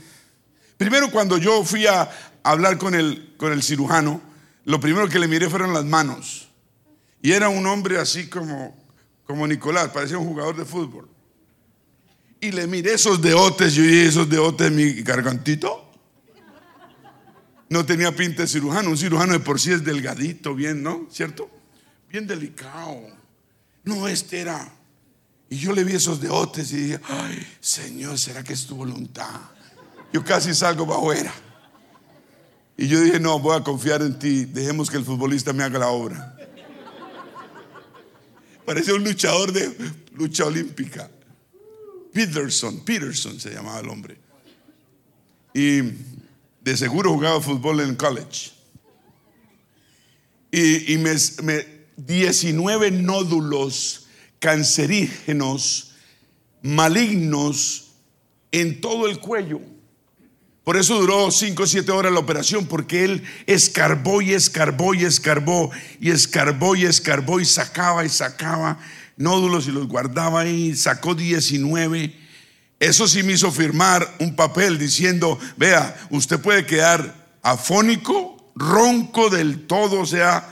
primero cuando yo fui a hablar con el, con el cirujano, lo primero que le miré fueron las manos. Y era un hombre así como, como Nicolás, parecía un jugador de fútbol. Y le miré esos deotes, yo dije, esos deotes de mi gargantito. No tenía pinta de cirujano, un cirujano de por sí es delgadito, bien, ¿no? ¿Cierto? Bien delicado. No, este era. Y yo le vi esos deotes y dije, ay, Señor, ¿será que es tu voluntad? Yo casi salgo bajo era. Y yo dije, no, voy a confiar en ti, dejemos que el futbolista me haga la obra. Parecía un luchador de lucha olímpica. Peterson, Peterson se llamaba el hombre. Y de seguro jugaba fútbol en college. Y, me, 19 nódulos cancerígenos, malignos en todo el cuello. Por eso duró 5 o 7 horas la operación, porque él escarbó y escarbó y escarbó y escarbó y escarbó y sacaba y sacaba nódulos y los guardaba ahí, sacó 19. Eso sí me hizo firmar un papel diciendo, vea, usted puede quedar afónico, ronco del todo, o sea,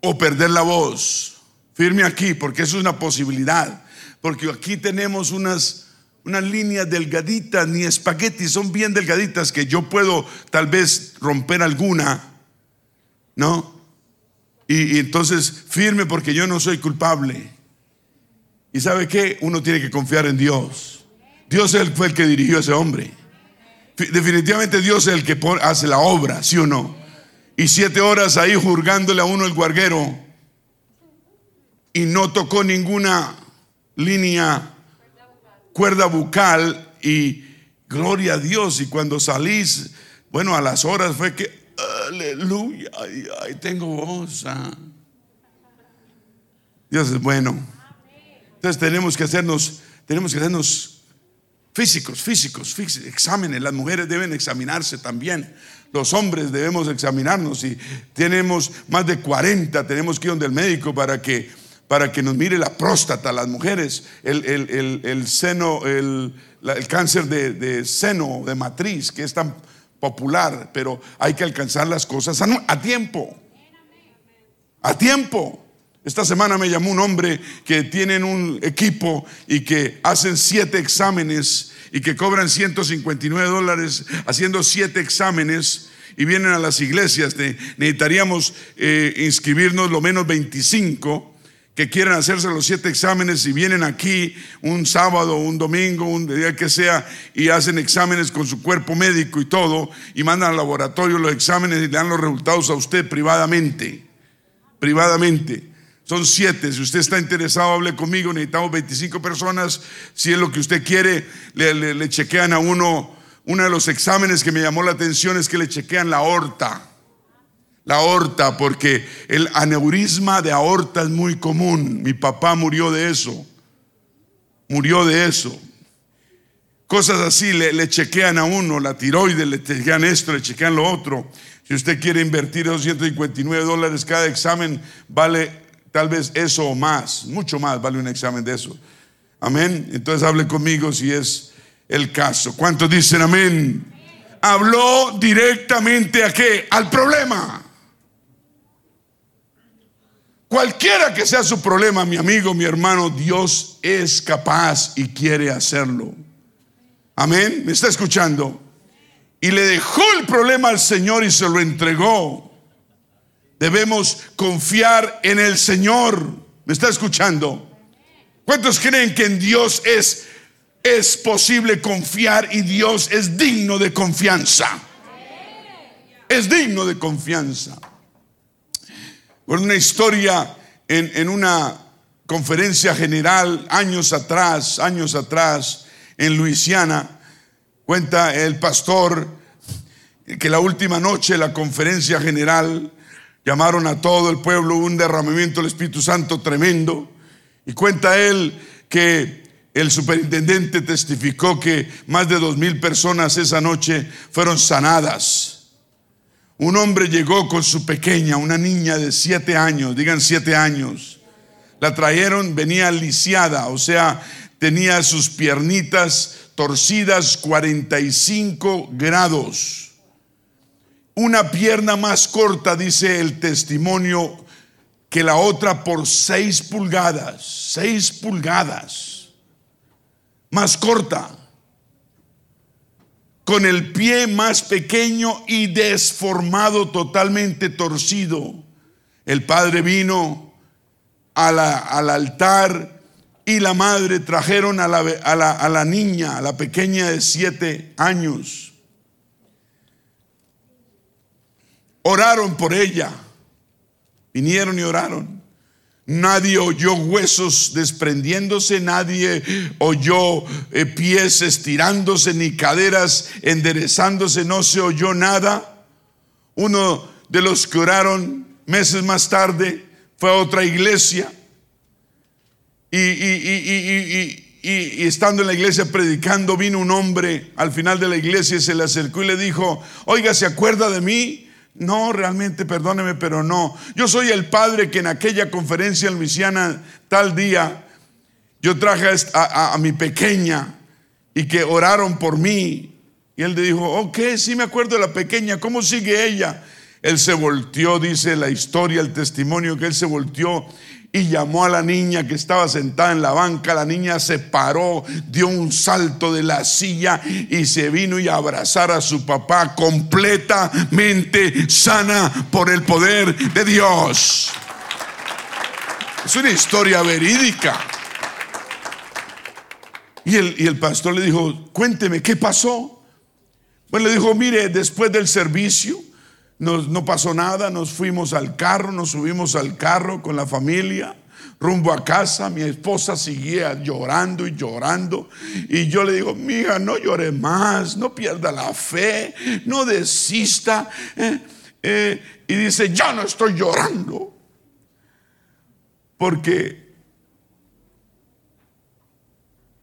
o perder la voz. Firme aquí, porque eso es una posibilidad. Porque aquí tenemos unas, unas líneas delgaditas, ni espaguetis, son bien delgaditas que yo puedo tal vez romper alguna, ¿no? Y, y entonces firme porque yo no soy culpable. Y sabe qué? Uno tiene que confiar en Dios. Dios fue el que dirigió a ese hombre. Definitivamente Dios es el que hace la obra, ¿sí o no? Y siete horas ahí jurgándole a uno el guarguero y no tocó ninguna línea, cuerda bucal y gloria a Dios. Y cuando salís, bueno, a las horas fue que, aleluya, ay, tengo voz. Ah. Dios es bueno. Entonces tenemos que hacernos, tenemos que hacernos físicos, físicos, físicos, exámenes. Las mujeres deben examinarse también. Los hombres debemos examinarnos. Y tenemos más de 40, tenemos que ir donde el médico para que, para que nos mire la próstata. Las mujeres, el, seno, el, cáncer de, de, seno, de matriz, que es tan popular, pero hay que alcanzar las cosas a tiempo. A tiempo. Esta semana me llamó un hombre que tienen un equipo y que hacen siete exámenes y que cobran 159 dólares haciendo siete exámenes y vienen a las iglesias. necesitaríamos eh, inscribirnos lo menos 25 que quieran hacerse los siete exámenes y vienen aquí un sábado, un domingo, un día que sea y hacen exámenes con su cuerpo médico y todo y mandan al laboratorio los exámenes y le dan los resultados a usted privadamente. Privadamente. Son siete. Si usted está interesado, hable conmigo. Necesitamos 25 personas. Si es lo que usted quiere, le, chequean a uno. Uno de los exámenes que me llamó la atención es que le chequean la aorta. La aorta, porque el aneurisma de aorta es muy común. Mi papá murió de eso. Murió de eso. Cosas así le, le chequean a uno, la tiroides, le chequean esto, le chequean lo otro. Si usted quiere invertir 259 dólares cada examen, vale Tal vez eso o más, mucho más vale un examen de eso. Amén. Entonces hable conmigo si es el caso. ¿Cuántos dicen amén? Habló directamente a qué? Al problema. Cualquiera que sea su problema, mi amigo, mi hermano, Dios es capaz y quiere hacerlo. Amén. ¿Me está escuchando? Y le dejó el problema al Señor y se lo entregó. Debemos confiar en el Señor. ¿Me está escuchando? ¿Cuántos creen que en Dios es, es posible confiar y Dios es digno de confianza? Es digno de confianza. Por una historia en, en una conferencia general años atrás, años atrás, en Luisiana, cuenta el pastor que la última noche de la conferencia general Llamaron a todo el pueblo un derramamiento del Espíritu Santo tremendo. Y cuenta él que el superintendente testificó que más de dos mil personas esa noche fueron sanadas. Un hombre llegó con su pequeña, una niña de siete años, digan siete años. La trajeron, venía lisiada, o sea, tenía sus piernitas torcidas 45 grados. Una pierna más corta, dice el testimonio, que la otra por 6 pulgadas, 6 pulgadas, más corta, con el pie más pequeño y desformado, totalmente torcido. El padre vino al altar y la madre trajeron a la, a la, niña, a la pequeña de siete años. Oraron por ella. Vinieron y oraron. Nadie oyó huesos desprendiéndose, nadie oyó eh, pies estirándose, ni caderas enderezándose, no se oyó nada. Uno de los que oraron meses más tarde fue a otra iglesia y, estando en la iglesia predicando, vino un hombre al final de la iglesia y se le acercó y le dijo, oiga, ¿se acuerda de mí? No, realmente, perdóneme, pero no. Yo soy el padre que en aquella conferencia Luisiana tal día, yo traje a, a, mi pequeña y que oraron por mí. Y él le dijo, ok, sí me acuerdo de la pequeña, ¿cómo sigue ella? Él se volteó, dice la historia, el testimonio que él se volteó y llamó a la niña que estaba sentada en la banca. La niña se paró, dio un salto de la silla y se vino y abrazar a su papá completamente sana por el poder de Dios. Es una historia verídica. Y el, y el pastor le dijo, cuénteme, ¿qué pasó? Pues le dijo, mire, después del servicio, no pasó nada, nos fuimos al carro, nos subimos al carro con la familia, rumbo a casa, mi esposa seguía llorando y llorando. Y yo le digo, mija, no llore más, no pierda la fe, no desista. Eh, eh, y dice, ya no estoy llorando. Porque,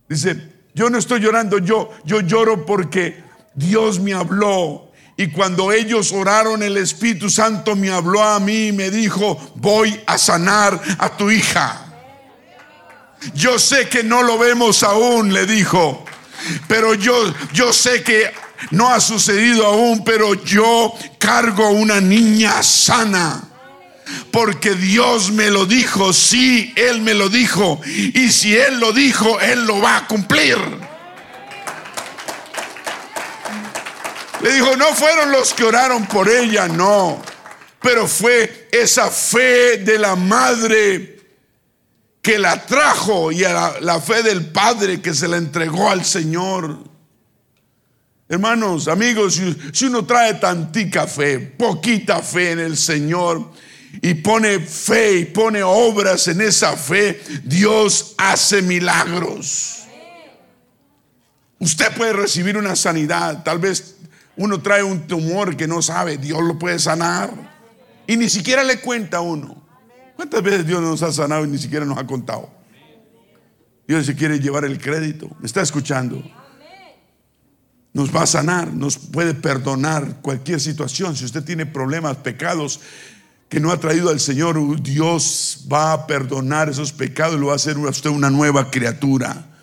dice, yo no estoy llorando, yo, yo lloro porque Dios me habló y cuando ellos oraron, el Espíritu Santo me habló a mí y me dijo, voy a sanar a tu hija. Yo sé que no lo vemos aún, le dijo, pero yo, yo sé que no ha sucedido aún, pero yo cargo una niña sana. Porque Dios me lo dijo, sí, Él me lo dijo. Y si Él lo dijo, Él lo va a cumplir. Le dijo, no fueron los que oraron por ella, no. Pero fue esa fe de la madre que la trajo y la, fe del padre que se la entregó al Señor. Hermanos, amigos, si, si uno trae tantica fe, poquita fe en el Señor, y pone fe y pone obras en esa fe, Dios hace milagros. Usted puede recibir una sanidad, tal vez uno trae un tumor que no sabe, Dios lo puede sanar. Y ni siquiera le cuenta a uno. ¿Cuántas veces Dios nos ha sanado y ni siquiera nos ha contado? Dios se quiere llevar el crédito. ¿Me está escuchando? Nos va a sanar, nos puede perdonar cualquier situación. Si usted tiene problemas, pecados que no ha traído al Señor, Dios va a perdonar esos pecados y lo va a hacer a usted una nueva criatura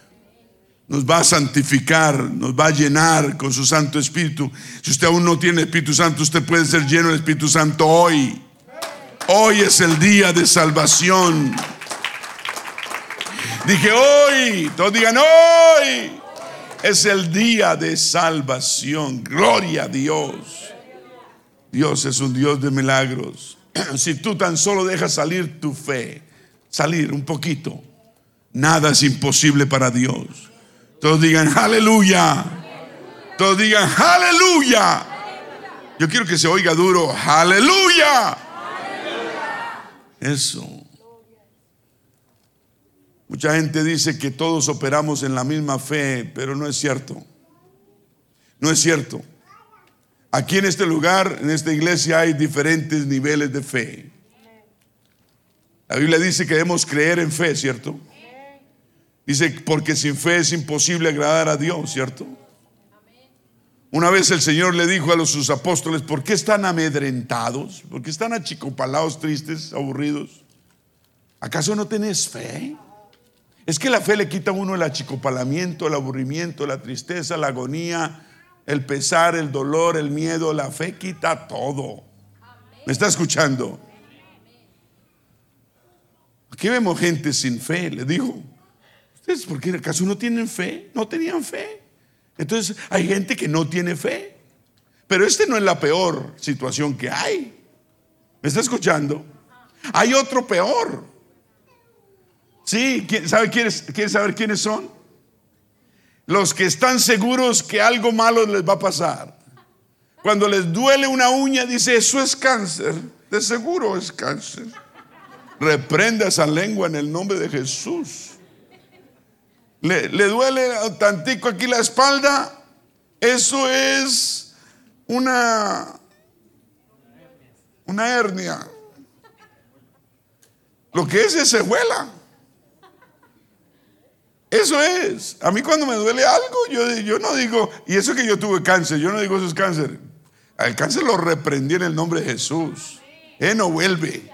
nos va a santificar, nos va a llenar con su Santo Espíritu. Si usted aún no tiene Espíritu Santo, usted puede ser lleno del Espíritu Santo hoy. Hoy es el día de salvación. Dije hoy, todos digan hoy. Es el día de salvación. Gloria a Dios. Dios es un Dios de milagros. Si tú tan solo dejas salir tu fe, salir un poquito, nada es imposible para Dios. Todos digan aleluya. Todos digan aleluya. Yo quiero que se oiga duro. Aleluya. Eso. Mucha gente dice que todos operamos en la misma fe, pero no es cierto. No es cierto. Aquí en este lugar, en esta iglesia, hay diferentes niveles de fe. La Biblia dice que debemos creer en fe, ¿cierto? Dice, porque sin fe es imposible agradar a Dios, ¿cierto? Una vez el Señor le dijo a los sus apóstoles, ¿por qué están amedrentados? ¿Por qué están achicopalados, tristes, aburridos? ¿Acaso no tenés fe? Es que la fe le quita a uno el achicopalamiento, el aburrimiento, la tristeza, la agonía, el pesar, el dolor, el miedo. La fe quita todo. ¿Me está escuchando? Aquí vemos gente sin fe, le dijo. ¿Ustedes por qué acaso no tienen fe? No tenían fe. Entonces hay gente que no tiene fe. Pero este no es la peor situación que hay. ¿Me está escuchando? Hay otro peor. Sí, ¿sabe, ¿quieres, saber quiénes son? Los que están seguros que algo malo les va a pasar. Cuando les duele una uña, dice, eso es cáncer. De seguro es cáncer. Reprenda esa lengua en el nombre de Jesús. Le, le duele tantico aquí la espalda. Eso es una, una hernia. Lo que es es secuela. Eso es. A mí cuando me duele algo, yo, yo no digo, y eso que yo tuve cáncer, yo no digo eso es cáncer. El cáncer lo reprendí en el nombre de Jesús. Él no vuelve.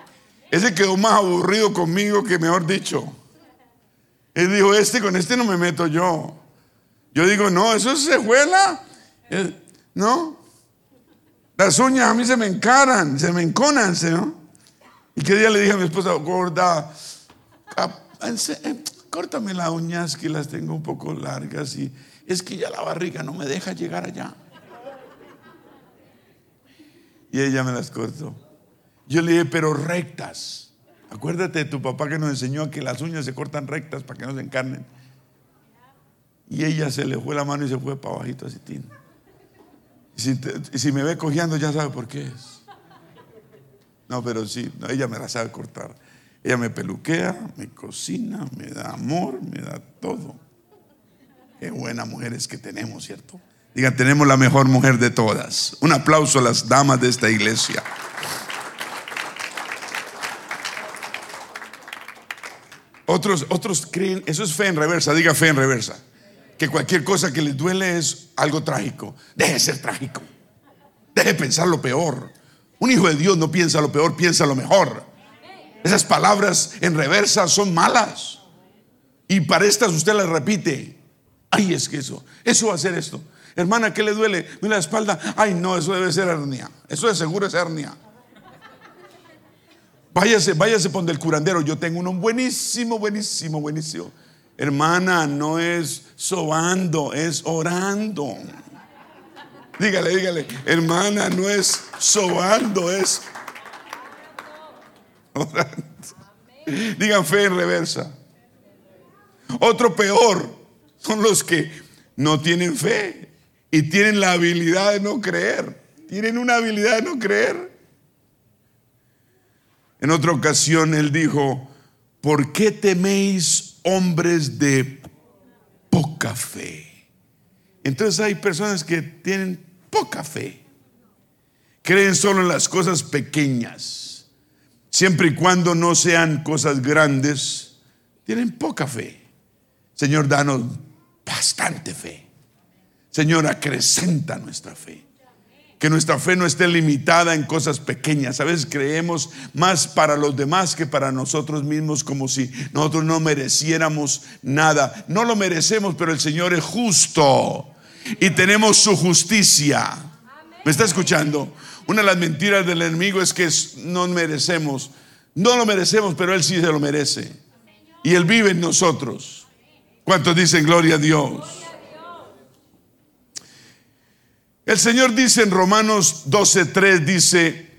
Ese quedó más aburrido conmigo que mejor dicho. Él dijo, este con este no me meto yo. Yo digo, no, eso se juela. Eh, ¿No? Las uñas a mí se me encaran, se me enconan, ¿no? Y qué día le dije a mi esposa, gorda, córtame las uñas que las tengo un poco largas y es que ya la barriga no me deja llegar allá. Y ella me las cortó. Yo le dije, pero rectas. Acuérdate de tu papá que nos enseñó que las uñas se cortan rectas para que no se encarnen. Y ella se le fue la mano y se fue para abajito así. Y si, me ve cojeando ya sabe por qué es. No, pero sí, ella me la sabe cortar. Ella me peluquea, me cocina, me da amor, me da todo. Qué buenas mujeres que tenemos, ¿cierto? Digan, tenemos la mejor mujer de todas. Un aplauso a las damas de esta iglesia. Otros, otros creen, eso es fe en reversa, diga fe en reversa. Que cualquier cosa que les duele es algo trágico. Deje de ser trágico. Deje de pensar lo peor. Un hijo de Dios no piensa lo peor, piensa lo mejor. Esas palabras en reversa son malas. Y para estas usted las repite. Ay, es que eso, eso va a ser esto. Hermana, ¿qué le duele? Mira la espalda. Ay, no, eso debe ser hernia. Eso de seguro es hernia. Váyase, váyase por el curandero. Yo tengo uno buenísimo, buenísimo, buenísimo. Hermana, no es sobando, es orando. Dígale, dígale, hermana, no es sobando, es Digan fe en reversa. Otro peor son los que no tienen fe y tienen la habilidad de no creer. Tienen una habilidad de no creer. En otra ocasión él dijo, ¿por qué teméis hombres de poca fe? Entonces hay personas que tienen poca fe. Creen solo en las cosas pequeñas siempre y cuando no sean cosas grandes, tienen poca fe. Señor, danos bastante fe. Señor, acrecenta nuestra fe. Que nuestra fe no esté limitada en cosas pequeñas. A veces creemos más para los demás que para nosotros mismos, como si nosotros no mereciéramos nada. No lo merecemos, pero el Señor es justo y tenemos su justicia. ¿Me está escuchando? Una de las mentiras del enemigo es que no merecemos. No lo merecemos, pero Él sí se lo merece. Y Él vive en nosotros. ¿Cuántos dicen gloria a Dios? El Señor dice en Romanos 12:3, dice,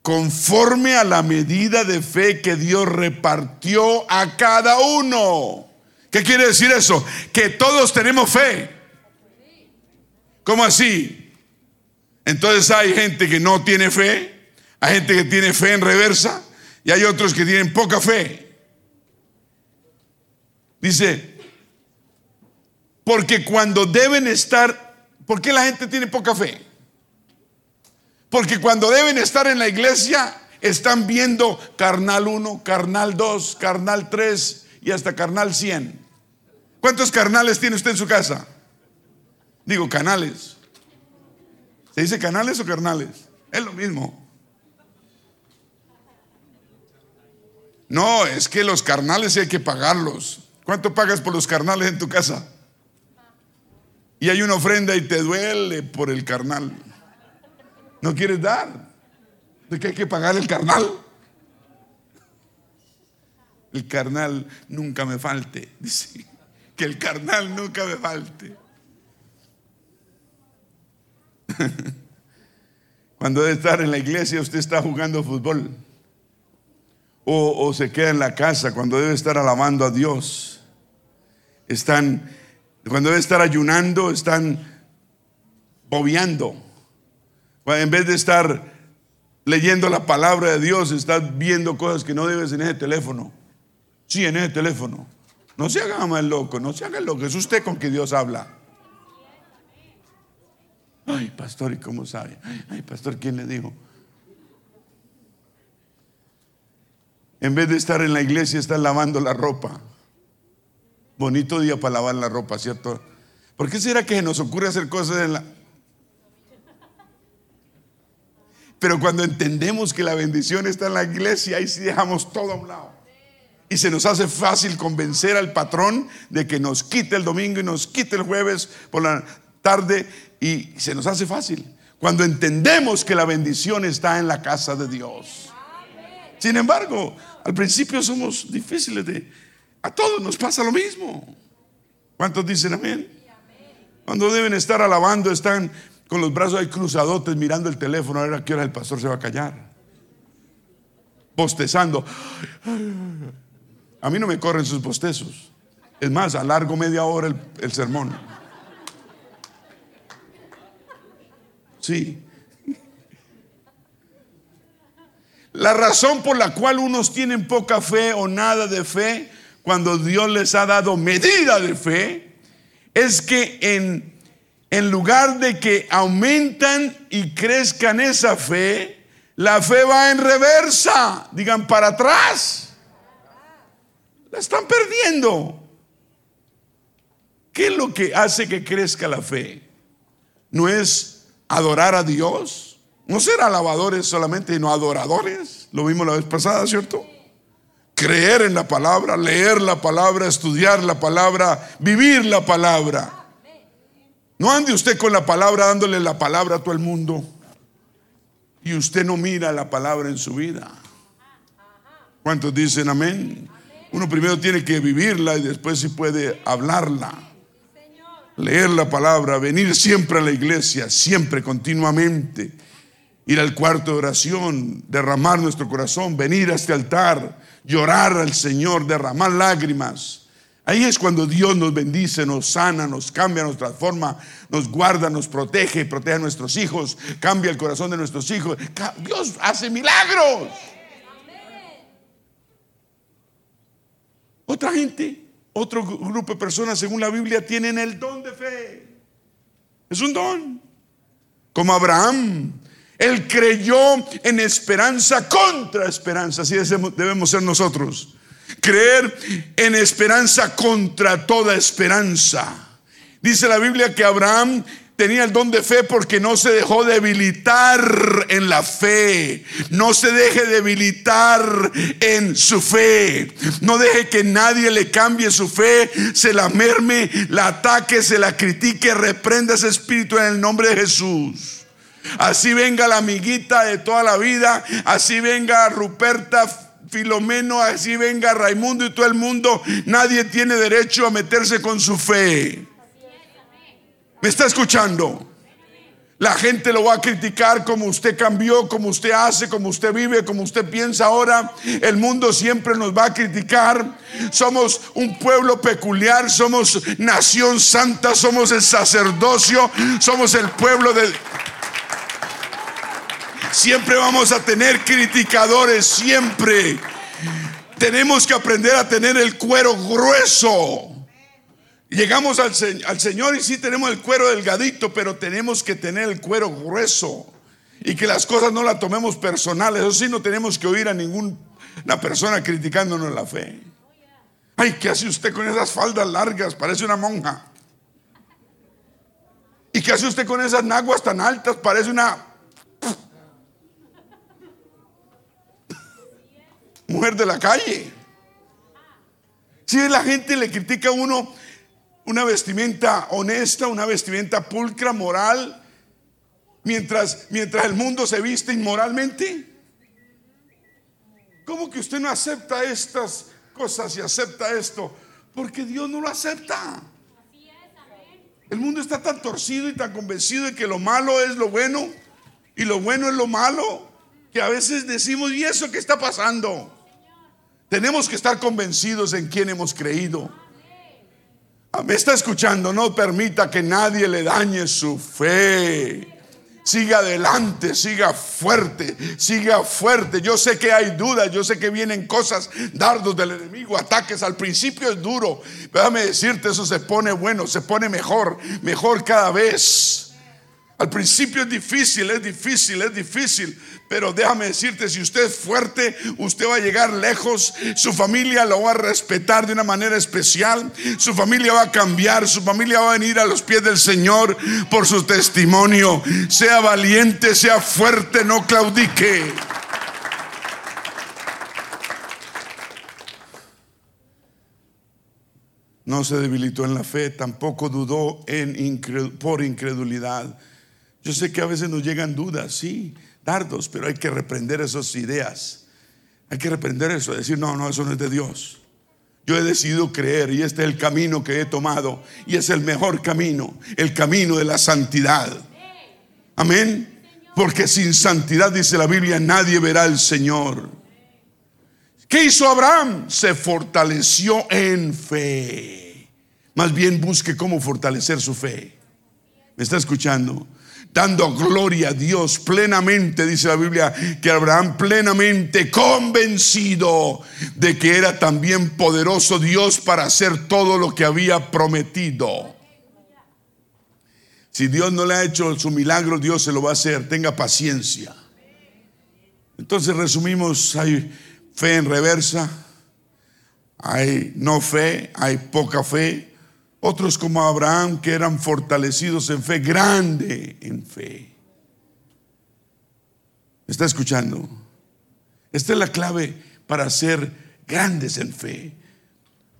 conforme a la medida de fe que Dios repartió a cada uno. ¿Qué quiere decir eso? Que todos tenemos fe. ¿Cómo así? Entonces hay gente que no tiene fe, hay gente que tiene fe en reversa y hay otros que tienen poca fe. Dice, porque cuando deben estar, ¿por qué la gente tiene poca fe? Porque cuando deben estar en la iglesia, están viendo carnal 1, carnal 2, carnal 3 y hasta carnal 100. ¿Cuántos carnales tiene usted en su casa? Digo, canales. ¿Se dice canales o carnales? Es lo mismo. No, es que los carnales hay que pagarlos. ¿Cuánto pagas por los carnales en tu casa? Y hay una ofrenda y te duele por el carnal. No quieres dar. ¿De qué hay que pagar el carnal? El carnal nunca me falte. Dice, que el carnal nunca me falte. Cuando debe estar en la iglesia, usted está jugando fútbol. O, o, se queda en la casa cuando debe estar alabando a Dios. Están, cuando debe estar ayunando, están bobeando. En vez de estar leyendo la palabra de Dios, estás viendo cosas que no debes en ese teléfono. Sí, en ese teléfono. No se haga más loco, no se haga loco. Es usted con que Dios habla. Ay, pastor, ¿y cómo sabe? Ay, pastor, ¿quién le dijo? En vez de estar en la iglesia, está lavando la ropa. Bonito día para lavar la ropa, ¿cierto? ¿Por qué será que nos ocurre hacer cosas en la... Pero cuando entendemos que la bendición está en la iglesia, ahí sí dejamos todo a un lado. Y se nos hace fácil convencer al patrón de que nos quite el domingo y nos quite el jueves por la tarde y se nos hace fácil. Cuando entendemos que la bendición está en la casa de Dios. Sin embargo, al principio somos difíciles de... A todos nos pasa lo mismo. ¿Cuántos dicen amén? Cuando deben estar alabando, están con los brazos ahí cruzadotes mirando el teléfono a ver a qué hora el pastor se va a callar. Bostezando. A mí no me corren sus bostezos. Es más, alargo media hora el, el sermón. Sí. La razón por la cual unos tienen poca fe o nada de fe, cuando Dios les ha dado medida de fe, es que en en lugar de que aumentan y crezcan esa fe, la fe va en reversa, digan para atrás. La están perdiendo. ¿Qué es lo que hace que crezca la fe? ¿No es adorar a Dios? No ser alabadores solamente, sino adoradores. Lo vimos la vez pasada, ¿cierto? Creer en la palabra, leer la palabra, estudiar la palabra, vivir la palabra. No ande usted con la palabra dándole la palabra a todo el mundo y usted no mira la palabra en su vida. ¿Cuántos dicen amén? Uno primero tiene que vivirla y después si puede hablarla. Leer la palabra, venir siempre a la iglesia, siempre, continuamente. Ir al cuarto de oración, derramar nuestro corazón, venir a este altar, llorar al Señor, derramar lágrimas Ahí es cuando Dios nos bendice, nos sana, nos cambia, nos transforma, nos guarda, nos protege, protege a nuestros hijos, cambia el corazón de nuestros hijos. Dios hace milagros. Otra gente, otro grupo de personas, según la Biblia, tienen el don de fe. Es un don. Como Abraham, él creyó en esperanza contra esperanza. Así debemos ser nosotros. Creer en esperanza contra toda esperanza. Dice la Biblia que Abraham tenía el don de fe porque no se dejó debilitar en la fe. No se deje debilitar en su fe. No deje que nadie le cambie su fe, se la merme, la ataque, se la critique, reprenda ese espíritu en el nombre de Jesús. Así venga la amiguita de toda la vida, así venga Ruperta Filomeno, así venga Raimundo y todo el mundo, nadie tiene derecho a meterse con su fe. ¿Me está escuchando? La gente lo va a criticar como usted cambió, como usted hace, como usted vive, como usted piensa ahora. El mundo siempre nos va a criticar. Somos un pueblo peculiar, somos nación santa, somos el sacerdocio, somos el pueblo de... Siempre vamos a tener criticadores, siempre. Tenemos que aprender a tener el cuero grueso. Llegamos al, Señor y sí tenemos el cuero delgadito, pero tenemos que tener el cuero grueso. Y que las cosas no las tomemos personales. Eso sí, no tenemos que oír a ninguna persona criticándonos la fe. Ay, ¿qué hace usted con esas faldas largas? Parece una monja. ¿Y qué hace usted con esas naguas tan altas? Parece una mujer de la calle. Si la gente le critica a uno una vestimenta honesta, una vestimenta pulcra, moral, mientras, mientras el mundo se viste inmoralmente. ¿Cómo que usted no acepta estas cosas y acepta esto? Porque Dios no lo acepta. El mundo está tan torcido y tan convencido de que lo malo es lo bueno y lo bueno es lo malo, que a veces decimos, ¿y eso qué está pasando? Tenemos que estar convencidos en quién hemos creído. Ah, me está escuchando, no permita que nadie le dañe su fe. Siga adelante, siga fuerte, siga fuerte. Yo sé que hay dudas, yo sé que vienen cosas, dardos del enemigo, ataques. Al principio es duro, déjame decirte, eso se pone bueno, se pone mejor, mejor cada vez. Al principio es difícil, es difícil, es difícil. Pero déjame decirte, si usted es fuerte, usted va a llegar lejos. Su familia lo va a respetar de una manera especial. Su familia va a cambiar. Su familia va a venir a los pies del Señor por su testimonio. Sea valiente, sea fuerte, no claudique. No se debilitó en la fe, tampoco dudó por incredulidad. Yo sé que a veces nos llegan dudas, sí, dardos, pero hay que reprender esas ideas. Hay que reprender eso, decir, no, no, eso no es de Dios. Yo he decidido creer y este es el camino que he tomado y es el mejor camino, el camino de la santidad. Amén. Porque sin santidad, dice la Biblia, nadie verá al Señor. ¿Qué hizo Abraham? Se fortaleció en fe. Más bien busque cómo fortalecer su fe. ¿Me está escuchando? Dando gloria a Dios plenamente, dice la Biblia, que Abraham plenamente convencido de que era también poderoso Dios para hacer todo lo que había prometido. Si Dios no le ha hecho su milagro, Dios se lo va a hacer, tenga paciencia. Entonces resumimos, hay fe en reversa, hay no fe, hay poca fe, otros como Abraham que eran fortalecidos en fe, grande en fe. ¿Me está escuchando? Esta es la clave para ser grandes en fe.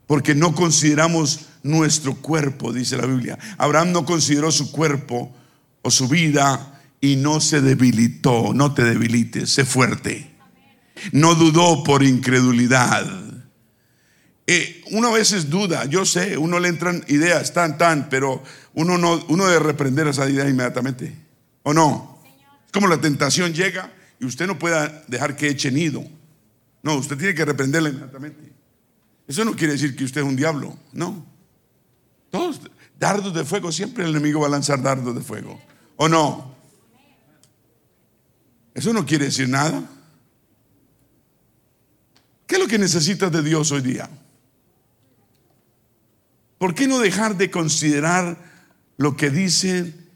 Porque no consideramos nuestro cuerpo, dice la Biblia. Abraham no consideró su cuerpo o su vida y no se debilitó. No te debilites, sé fuerte. No dudó por incredulidad. Eh, uno a veces duda, yo sé, uno le entran ideas tan, tan, pero uno no, uno debe reprender esa idea inmediatamente. ¿O no? Es como la tentación llega y usted no pueda dejar que eche nido. No, usted tiene que reprenderla inmediatamente. Eso no quiere decir que usted es un diablo, no. Todos dardos de fuego, siempre el enemigo va a lanzar dardos de fuego. ¿O no? Eso no quiere decir nada. ¿Qué es lo que necesitas de Dios hoy día? ¿Por qué no dejar de considerar lo que dicen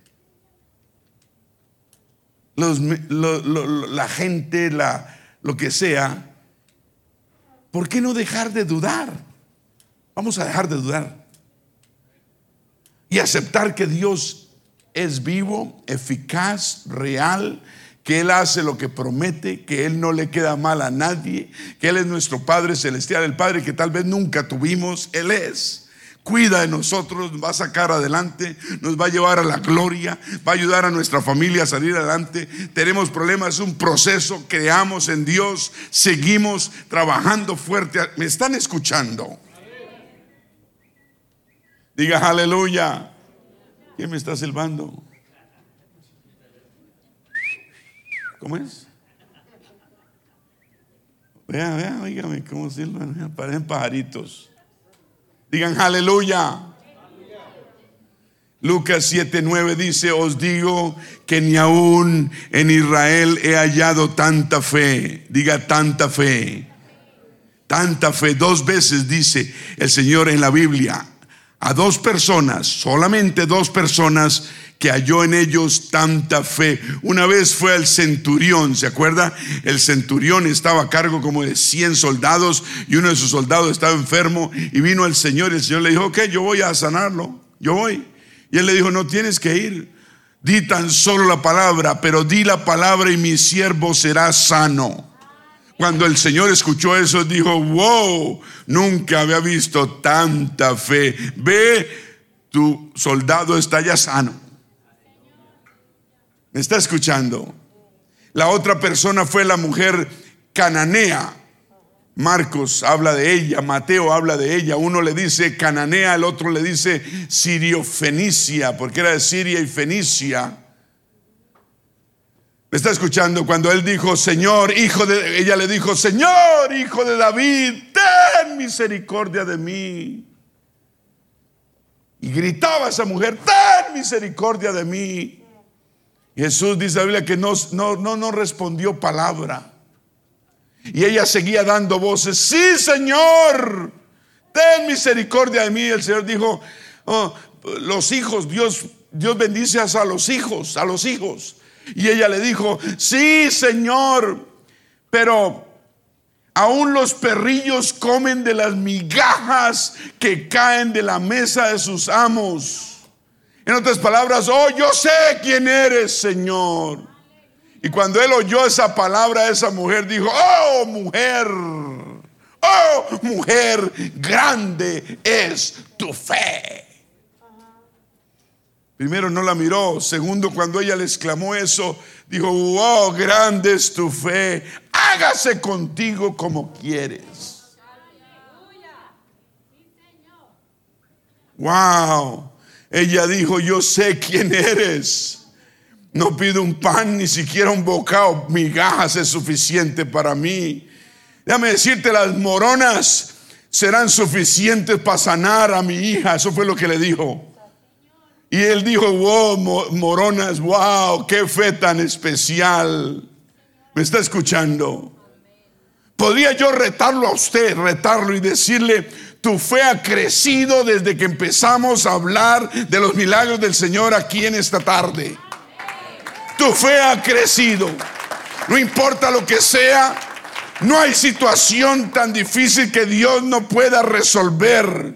la gente, lo que sea? ¿Por qué no dejar de dudar? Vamos a dejar de dudar. Y aceptar que Dios es vivo, eficaz, real, que Él hace lo que promete, que Él no le queda mal a nadie, que Él es nuestro Padre Celestial, el Padre que tal vez nunca tuvimos, Él es cuida de nosotros, nos va a sacar adelante, nos va a llevar a la gloria, va a ayudar a nuestra familia a salir adelante. Tenemos problemas, es un proceso, creamos en Dios, seguimos trabajando fuerte. ¿Me están escuchando? Diga aleluya. ¿Quién me está silbando? ¿Cómo es? Vea, vea, oígame cómo silban, parecen pajaritos. Digan aleluya. Lucas 7:9 dice, os digo que ni aún en Israel he hallado tanta fe. Diga tanta fe. Tanta fe. Dos veces dice el Señor en la Biblia, a dos personas, solamente dos personas que halló en ellos tanta fe. Una vez fue al centurión, ¿se acuerda? El centurión estaba a cargo como de 100 soldados y uno de sus soldados estaba enfermo y vino al Señor y el Señor le dijo, ok, yo voy a sanarlo, yo voy. Y él le dijo, no tienes que ir, di tan solo la palabra, pero di la palabra y mi siervo será sano. Cuando el Señor escuchó eso, dijo, wow, nunca había visto tanta fe. Ve, tu soldado está ya sano. ¿Me está escuchando? La otra persona fue la mujer cananea. Marcos habla de ella, Mateo habla de ella. Uno le dice cananea, el otro le dice sirio-fenicia, porque era de Siria y Fenicia. ¿Me está escuchando? Cuando él dijo, Señor, hijo de, ella le dijo, Señor, hijo de David, ten misericordia de mí. Y gritaba esa mujer, ten misericordia de mí. Jesús dice la Biblia que no, no, no, no respondió palabra. Y ella seguía dando voces, sí, Señor, ten misericordia de mí. El Señor dijo, oh, los hijos, Dios, Dios bendice a los hijos, a los hijos. Y ella le dijo, sí, Señor, pero aún los perrillos comen de las migajas que caen de la mesa de sus amos. En otras palabras, oh, yo sé quién eres, Señor. Y cuando él oyó esa palabra, esa mujer dijo, oh, mujer, oh, mujer, grande es tu fe. Primero no la miró. Segundo, cuando ella le exclamó eso, dijo, wow, grande es tu fe. Hágase contigo como quieres. Wow. Ella dijo, yo sé quién eres. No pido un pan, ni siquiera un bocado. Migajas es suficiente para mí. Déjame decirte, las moronas serán suficientes para sanar a mi hija. Eso fue lo que le dijo. Y él dijo, wow, moronas, wow, qué fe tan especial. ¿Me está escuchando? Podría yo retarlo a usted, retarlo y decirle, tu fe ha crecido desde que empezamos a hablar de los milagros del Señor aquí en esta tarde. Tu fe ha crecido. No importa lo que sea, no hay situación tan difícil que Dios no pueda resolver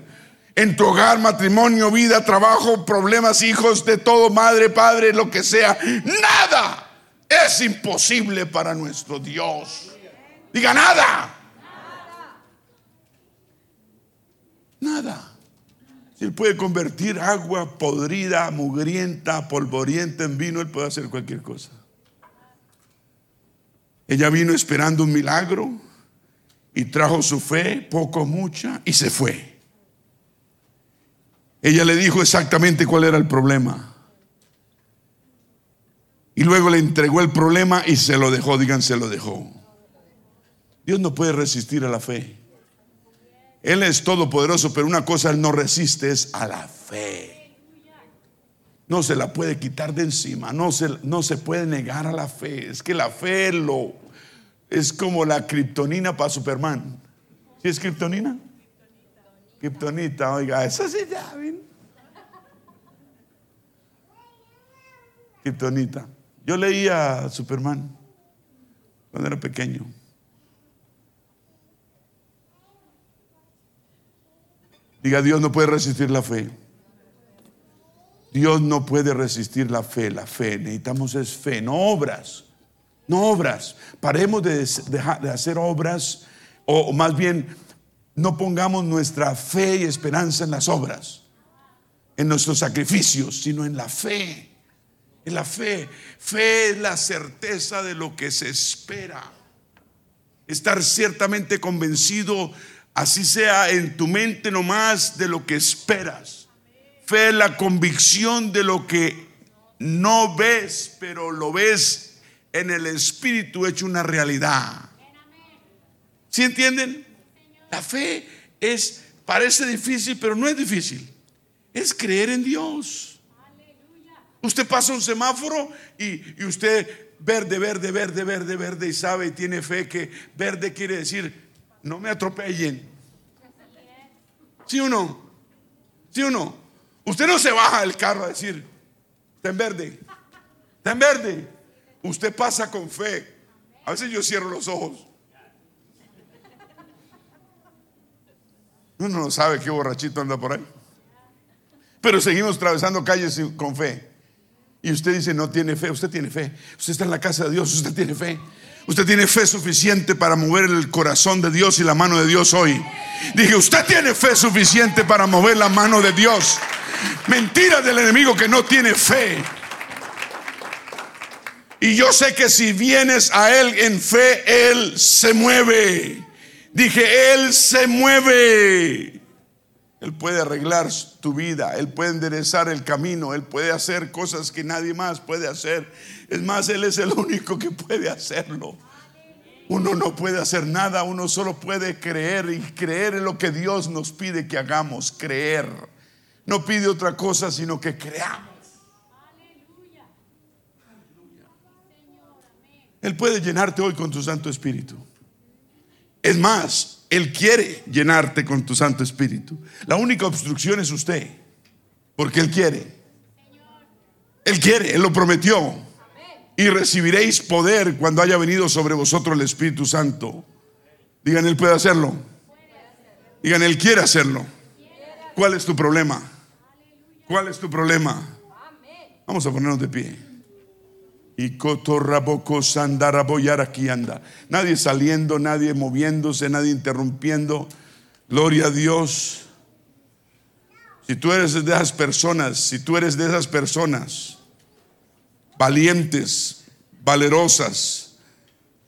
en tu hogar, matrimonio, vida, trabajo, problemas, hijos, de todo, madre, padre, lo que sea. Nada es imposible para nuestro Dios. Diga nada. Nada. Él puede convertir agua podrida, mugrienta, polvorienta en vino, Él puede hacer cualquier cosa. Ella vino esperando un milagro y trajo su fe, poco, mucha, y se fue. Ella le dijo exactamente cuál era el problema. Y luego le entregó el problema y se lo dejó, digan, se lo dejó. Dios no puede resistir a la fe. Él es todopoderoso, pero una cosa Él no resiste es a la fe. No se la puede quitar de encima, no se, no se puede negar a la fe. Es que la fe lo, es como la kriptonina para Superman. ¿Sí es kriptonina? Kryptonita, oiga, eso sí ya, ¿ven? Kryptonita. Yo leía Superman cuando era pequeño. Diga, Dios no puede resistir la fe. Dios no puede resistir la fe, la fe. Necesitamos es fe, no obras. No obras. Paremos de, de hacer obras, o más bien no pongamos nuestra fe y esperanza en las obras, en nuestros sacrificios, sino en la fe. En la fe. Fe es la certeza de lo que se espera. Estar ciertamente convencido, así sea en tu mente nomás, de lo que esperas. Fe es la convicción de lo que no ves, pero lo ves en el espíritu hecho una realidad. ¿Sí entienden? La fe es, parece difícil, pero no es difícil. Es creer en Dios. Usted pasa un semáforo y, usted verde, verde, verde, verde, verde y sabe y tiene fe que verde quiere decir no me atropellen. ¿Sí o no? ¿Sí o no? Usted no se baja del carro a decir, está en verde, está en verde. Usted pasa con fe. A veces yo cierro los ojos. Uno no sabe qué borrachito anda por ahí. Pero seguimos atravesando calles con fe. Y usted dice, no tiene fe. Usted tiene fe. Usted está en la casa de Dios. Usted tiene fe. Usted tiene fe suficiente para mover el corazón de Dios y la mano de Dios hoy. Dije, usted tiene fe suficiente para mover la mano de Dios. Mentira del enemigo que no tiene fe. Y yo sé que si vienes a Él en fe, Él se mueve. Dije, Él se mueve. Él puede arreglar tu vida, Él puede enderezar el camino, Él puede hacer cosas que nadie más puede hacer. Es más, Él es el único que puede hacerlo. Uno no puede hacer nada, uno solo puede creer y creer en lo que Dios nos pide que hagamos, creer. No pide otra cosa sino que creamos. Él puede llenarte hoy con tu Santo Espíritu. Es más, él quiere llenarte con tu Santo Espíritu. La única obstrucción es usted, porque Él quiere. Él quiere, Él lo prometió. Y recibiréis poder cuando haya venido sobre vosotros el Espíritu Santo. Digan, Él puede hacerlo. Digan, Él quiere hacerlo. ¿Cuál es tu problema? ¿Cuál es tu problema? Vamos a ponernos de pie. Y aquí anda. Nadie saliendo, nadie moviéndose, nadie interrumpiendo. Gloria a Dios. Si tú eres de esas personas, si tú eres de esas personas valientes, valerosas,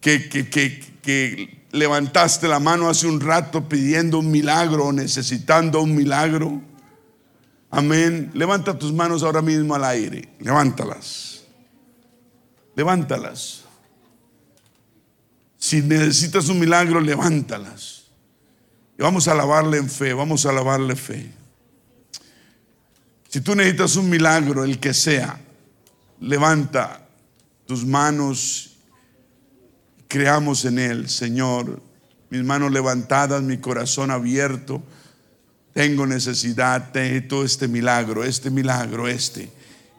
que, que, que levantaste la mano hace un rato pidiendo un milagro, necesitando un milagro. Amén. Levanta tus manos ahora mismo al aire. Levántalas. Levántalas. Si necesitas un milagro, levántalas. Y vamos a alabarle en fe, vamos a alabarle fe. Si tú necesitas un milagro, el que sea, levanta tus manos, creamos en Él, Señor. Mis manos levantadas, mi corazón abierto. Tengo necesidad, de todo este milagro, este milagro, este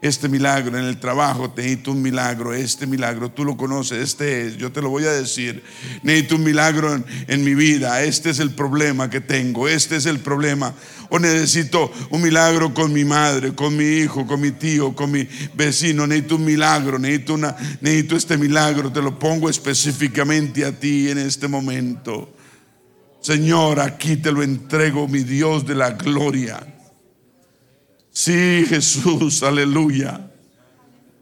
este milagro en el trabajo, te necesito un milagro, este milagro, tú lo conoces, este es, yo te lo voy a decir, necesito un milagro en, en, mi vida, este es el problema que tengo, este es el problema, o necesito un milagro con mi madre, con mi hijo, con mi tío, con mi vecino, necesito un milagro, necesito, una, necesito este milagro, te lo pongo específicamente a ti en este momento. Señor, aquí te lo entrego, mi Dios de la gloria. Sí, Jesús, aleluya.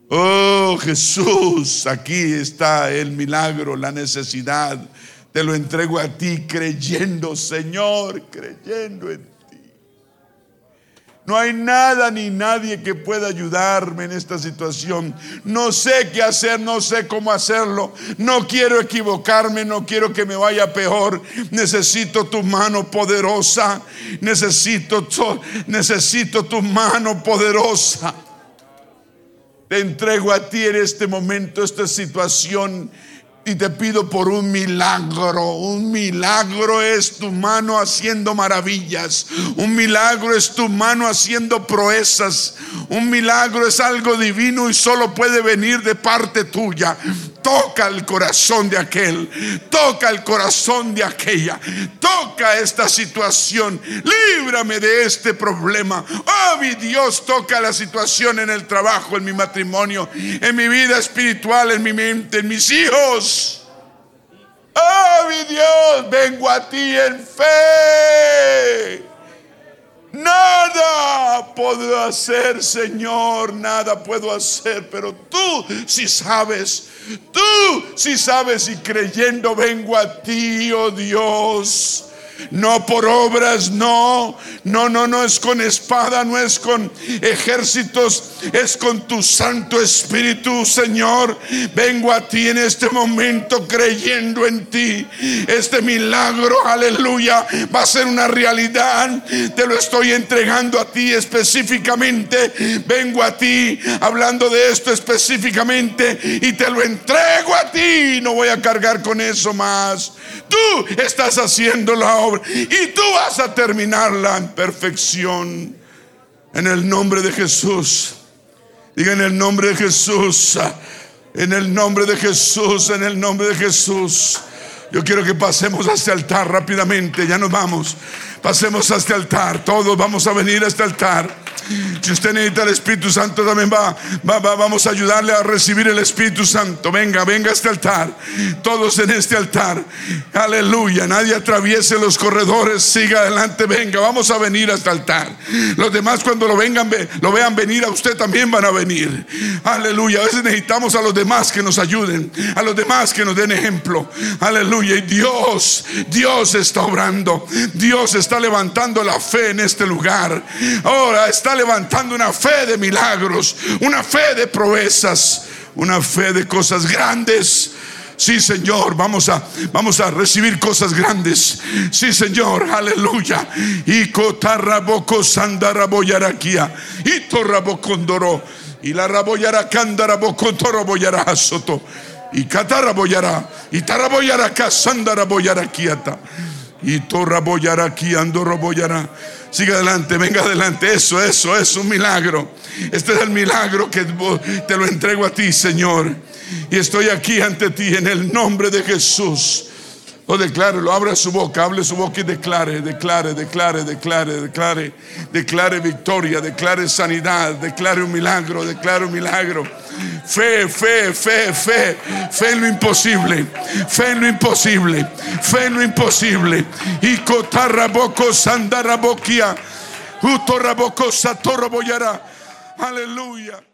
Oh, Jesús, aquí está el milagro, la necesidad. Te lo entrego a ti creyendo, Señor, creyendo en no hay nada ni nadie que pueda ayudarme en esta situación. No sé qué hacer, no sé cómo hacerlo. No quiero equivocarme, no quiero que me vaya peor. Necesito tu mano poderosa. Necesito tu, necesito tu mano poderosa. Te entrego a ti en este momento esta situación y te pido por un milagro. Un milagro es tu mano haciendo maravillas. Un milagro es tu mano haciendo proezas. Un milagro es algo divino y solo puede venir de parte tuya. Toca el corazón de aquel. Toca el corazón de aquella. Toca esta situación. Líbrame de este problema. Oh, mi Dios, toca la situación en el trabajo, en mi matrimonio, en mi vida espiritual, en mi mente, en mis hijos. Oh, mi Dios, vengo a ti en fe. Nada puedo hacer, Señor, nada puedo hacer, pero tú si sabes, tú si sabes y creyendo vengo a ti, oh Dios no por obras, no, no, no, no es con espada, no es con ejércitos, es con tu Santo Espíritu, Señor. Vengo a ti en este momento creyendo en ti. Este milagro, aleluya, va a ser una realidad. Te lo estoy entregando a ti específicamente. Vengo a ti hablando de esto específicamente y te lo entrego a ti. No voy a cargar con eso más. Tú estás haciendo la y tú vas a terminarla en perfección. En el nombre de Jesús. Diga en el nombre de Jesús. En el nombre de Jesús. En el nombre de Jesús. Yo quiero que pasemos a este altar rápidamente. Ya nos vamos. Pasemos a este altar. Todos vamos a venir a este altar. Si usted necesita el Espíritu Santo, también va, va, vamos a ayudarle a recibir el Espíritu Santo. Venga, venga a este altar. Todos en este altar. Aleluya. Nadie atraviese los corredores. Siga adelante. Venga, vamos a venir a este altar. Los demás cuando lo vengan, lo vean venir a usted también van a venir. Aleluya. A veces necesitamos a los demás que nos ayuden. A los demás que nos den ejemplo. Aleluya. Y Dios, Dios está obrando. Dios está levantando la fe en este lugar. Ahora está levantando una fe de milagros, una fe de proezas, una fe de cosas grandes. Sí, Señor, vamos a recibir cosas grandes. Sí, Señor, aleluya. Y cotarraboko sandaraboyaraquia. Y torrabocondoro. Y la raboyara candarabocotoro boyara soto. Y cataraboyara. Y taraboyara casandaraboyaraquiata. Y torraboyaraquia andoroboyara. Siga adelante, venga adelante. Eso, eso, es un milagro. Este es el milagro que te lo entrego a ti, Señor. Y estoy aquí ante ti en el nombre de Jesús. Lo declare, lo abra su boca, hable su boca y declare, declare, declare, declare, declare, declare victoria, declare sanidad, declare un milagro, declare un milagro. Fe, fe, fe, fe, fe en lo imposible, fe en lo imposible, fe en lo imposible. Y cotarraboko sandarabokia, utorraboko satoroboyara. Aleluya.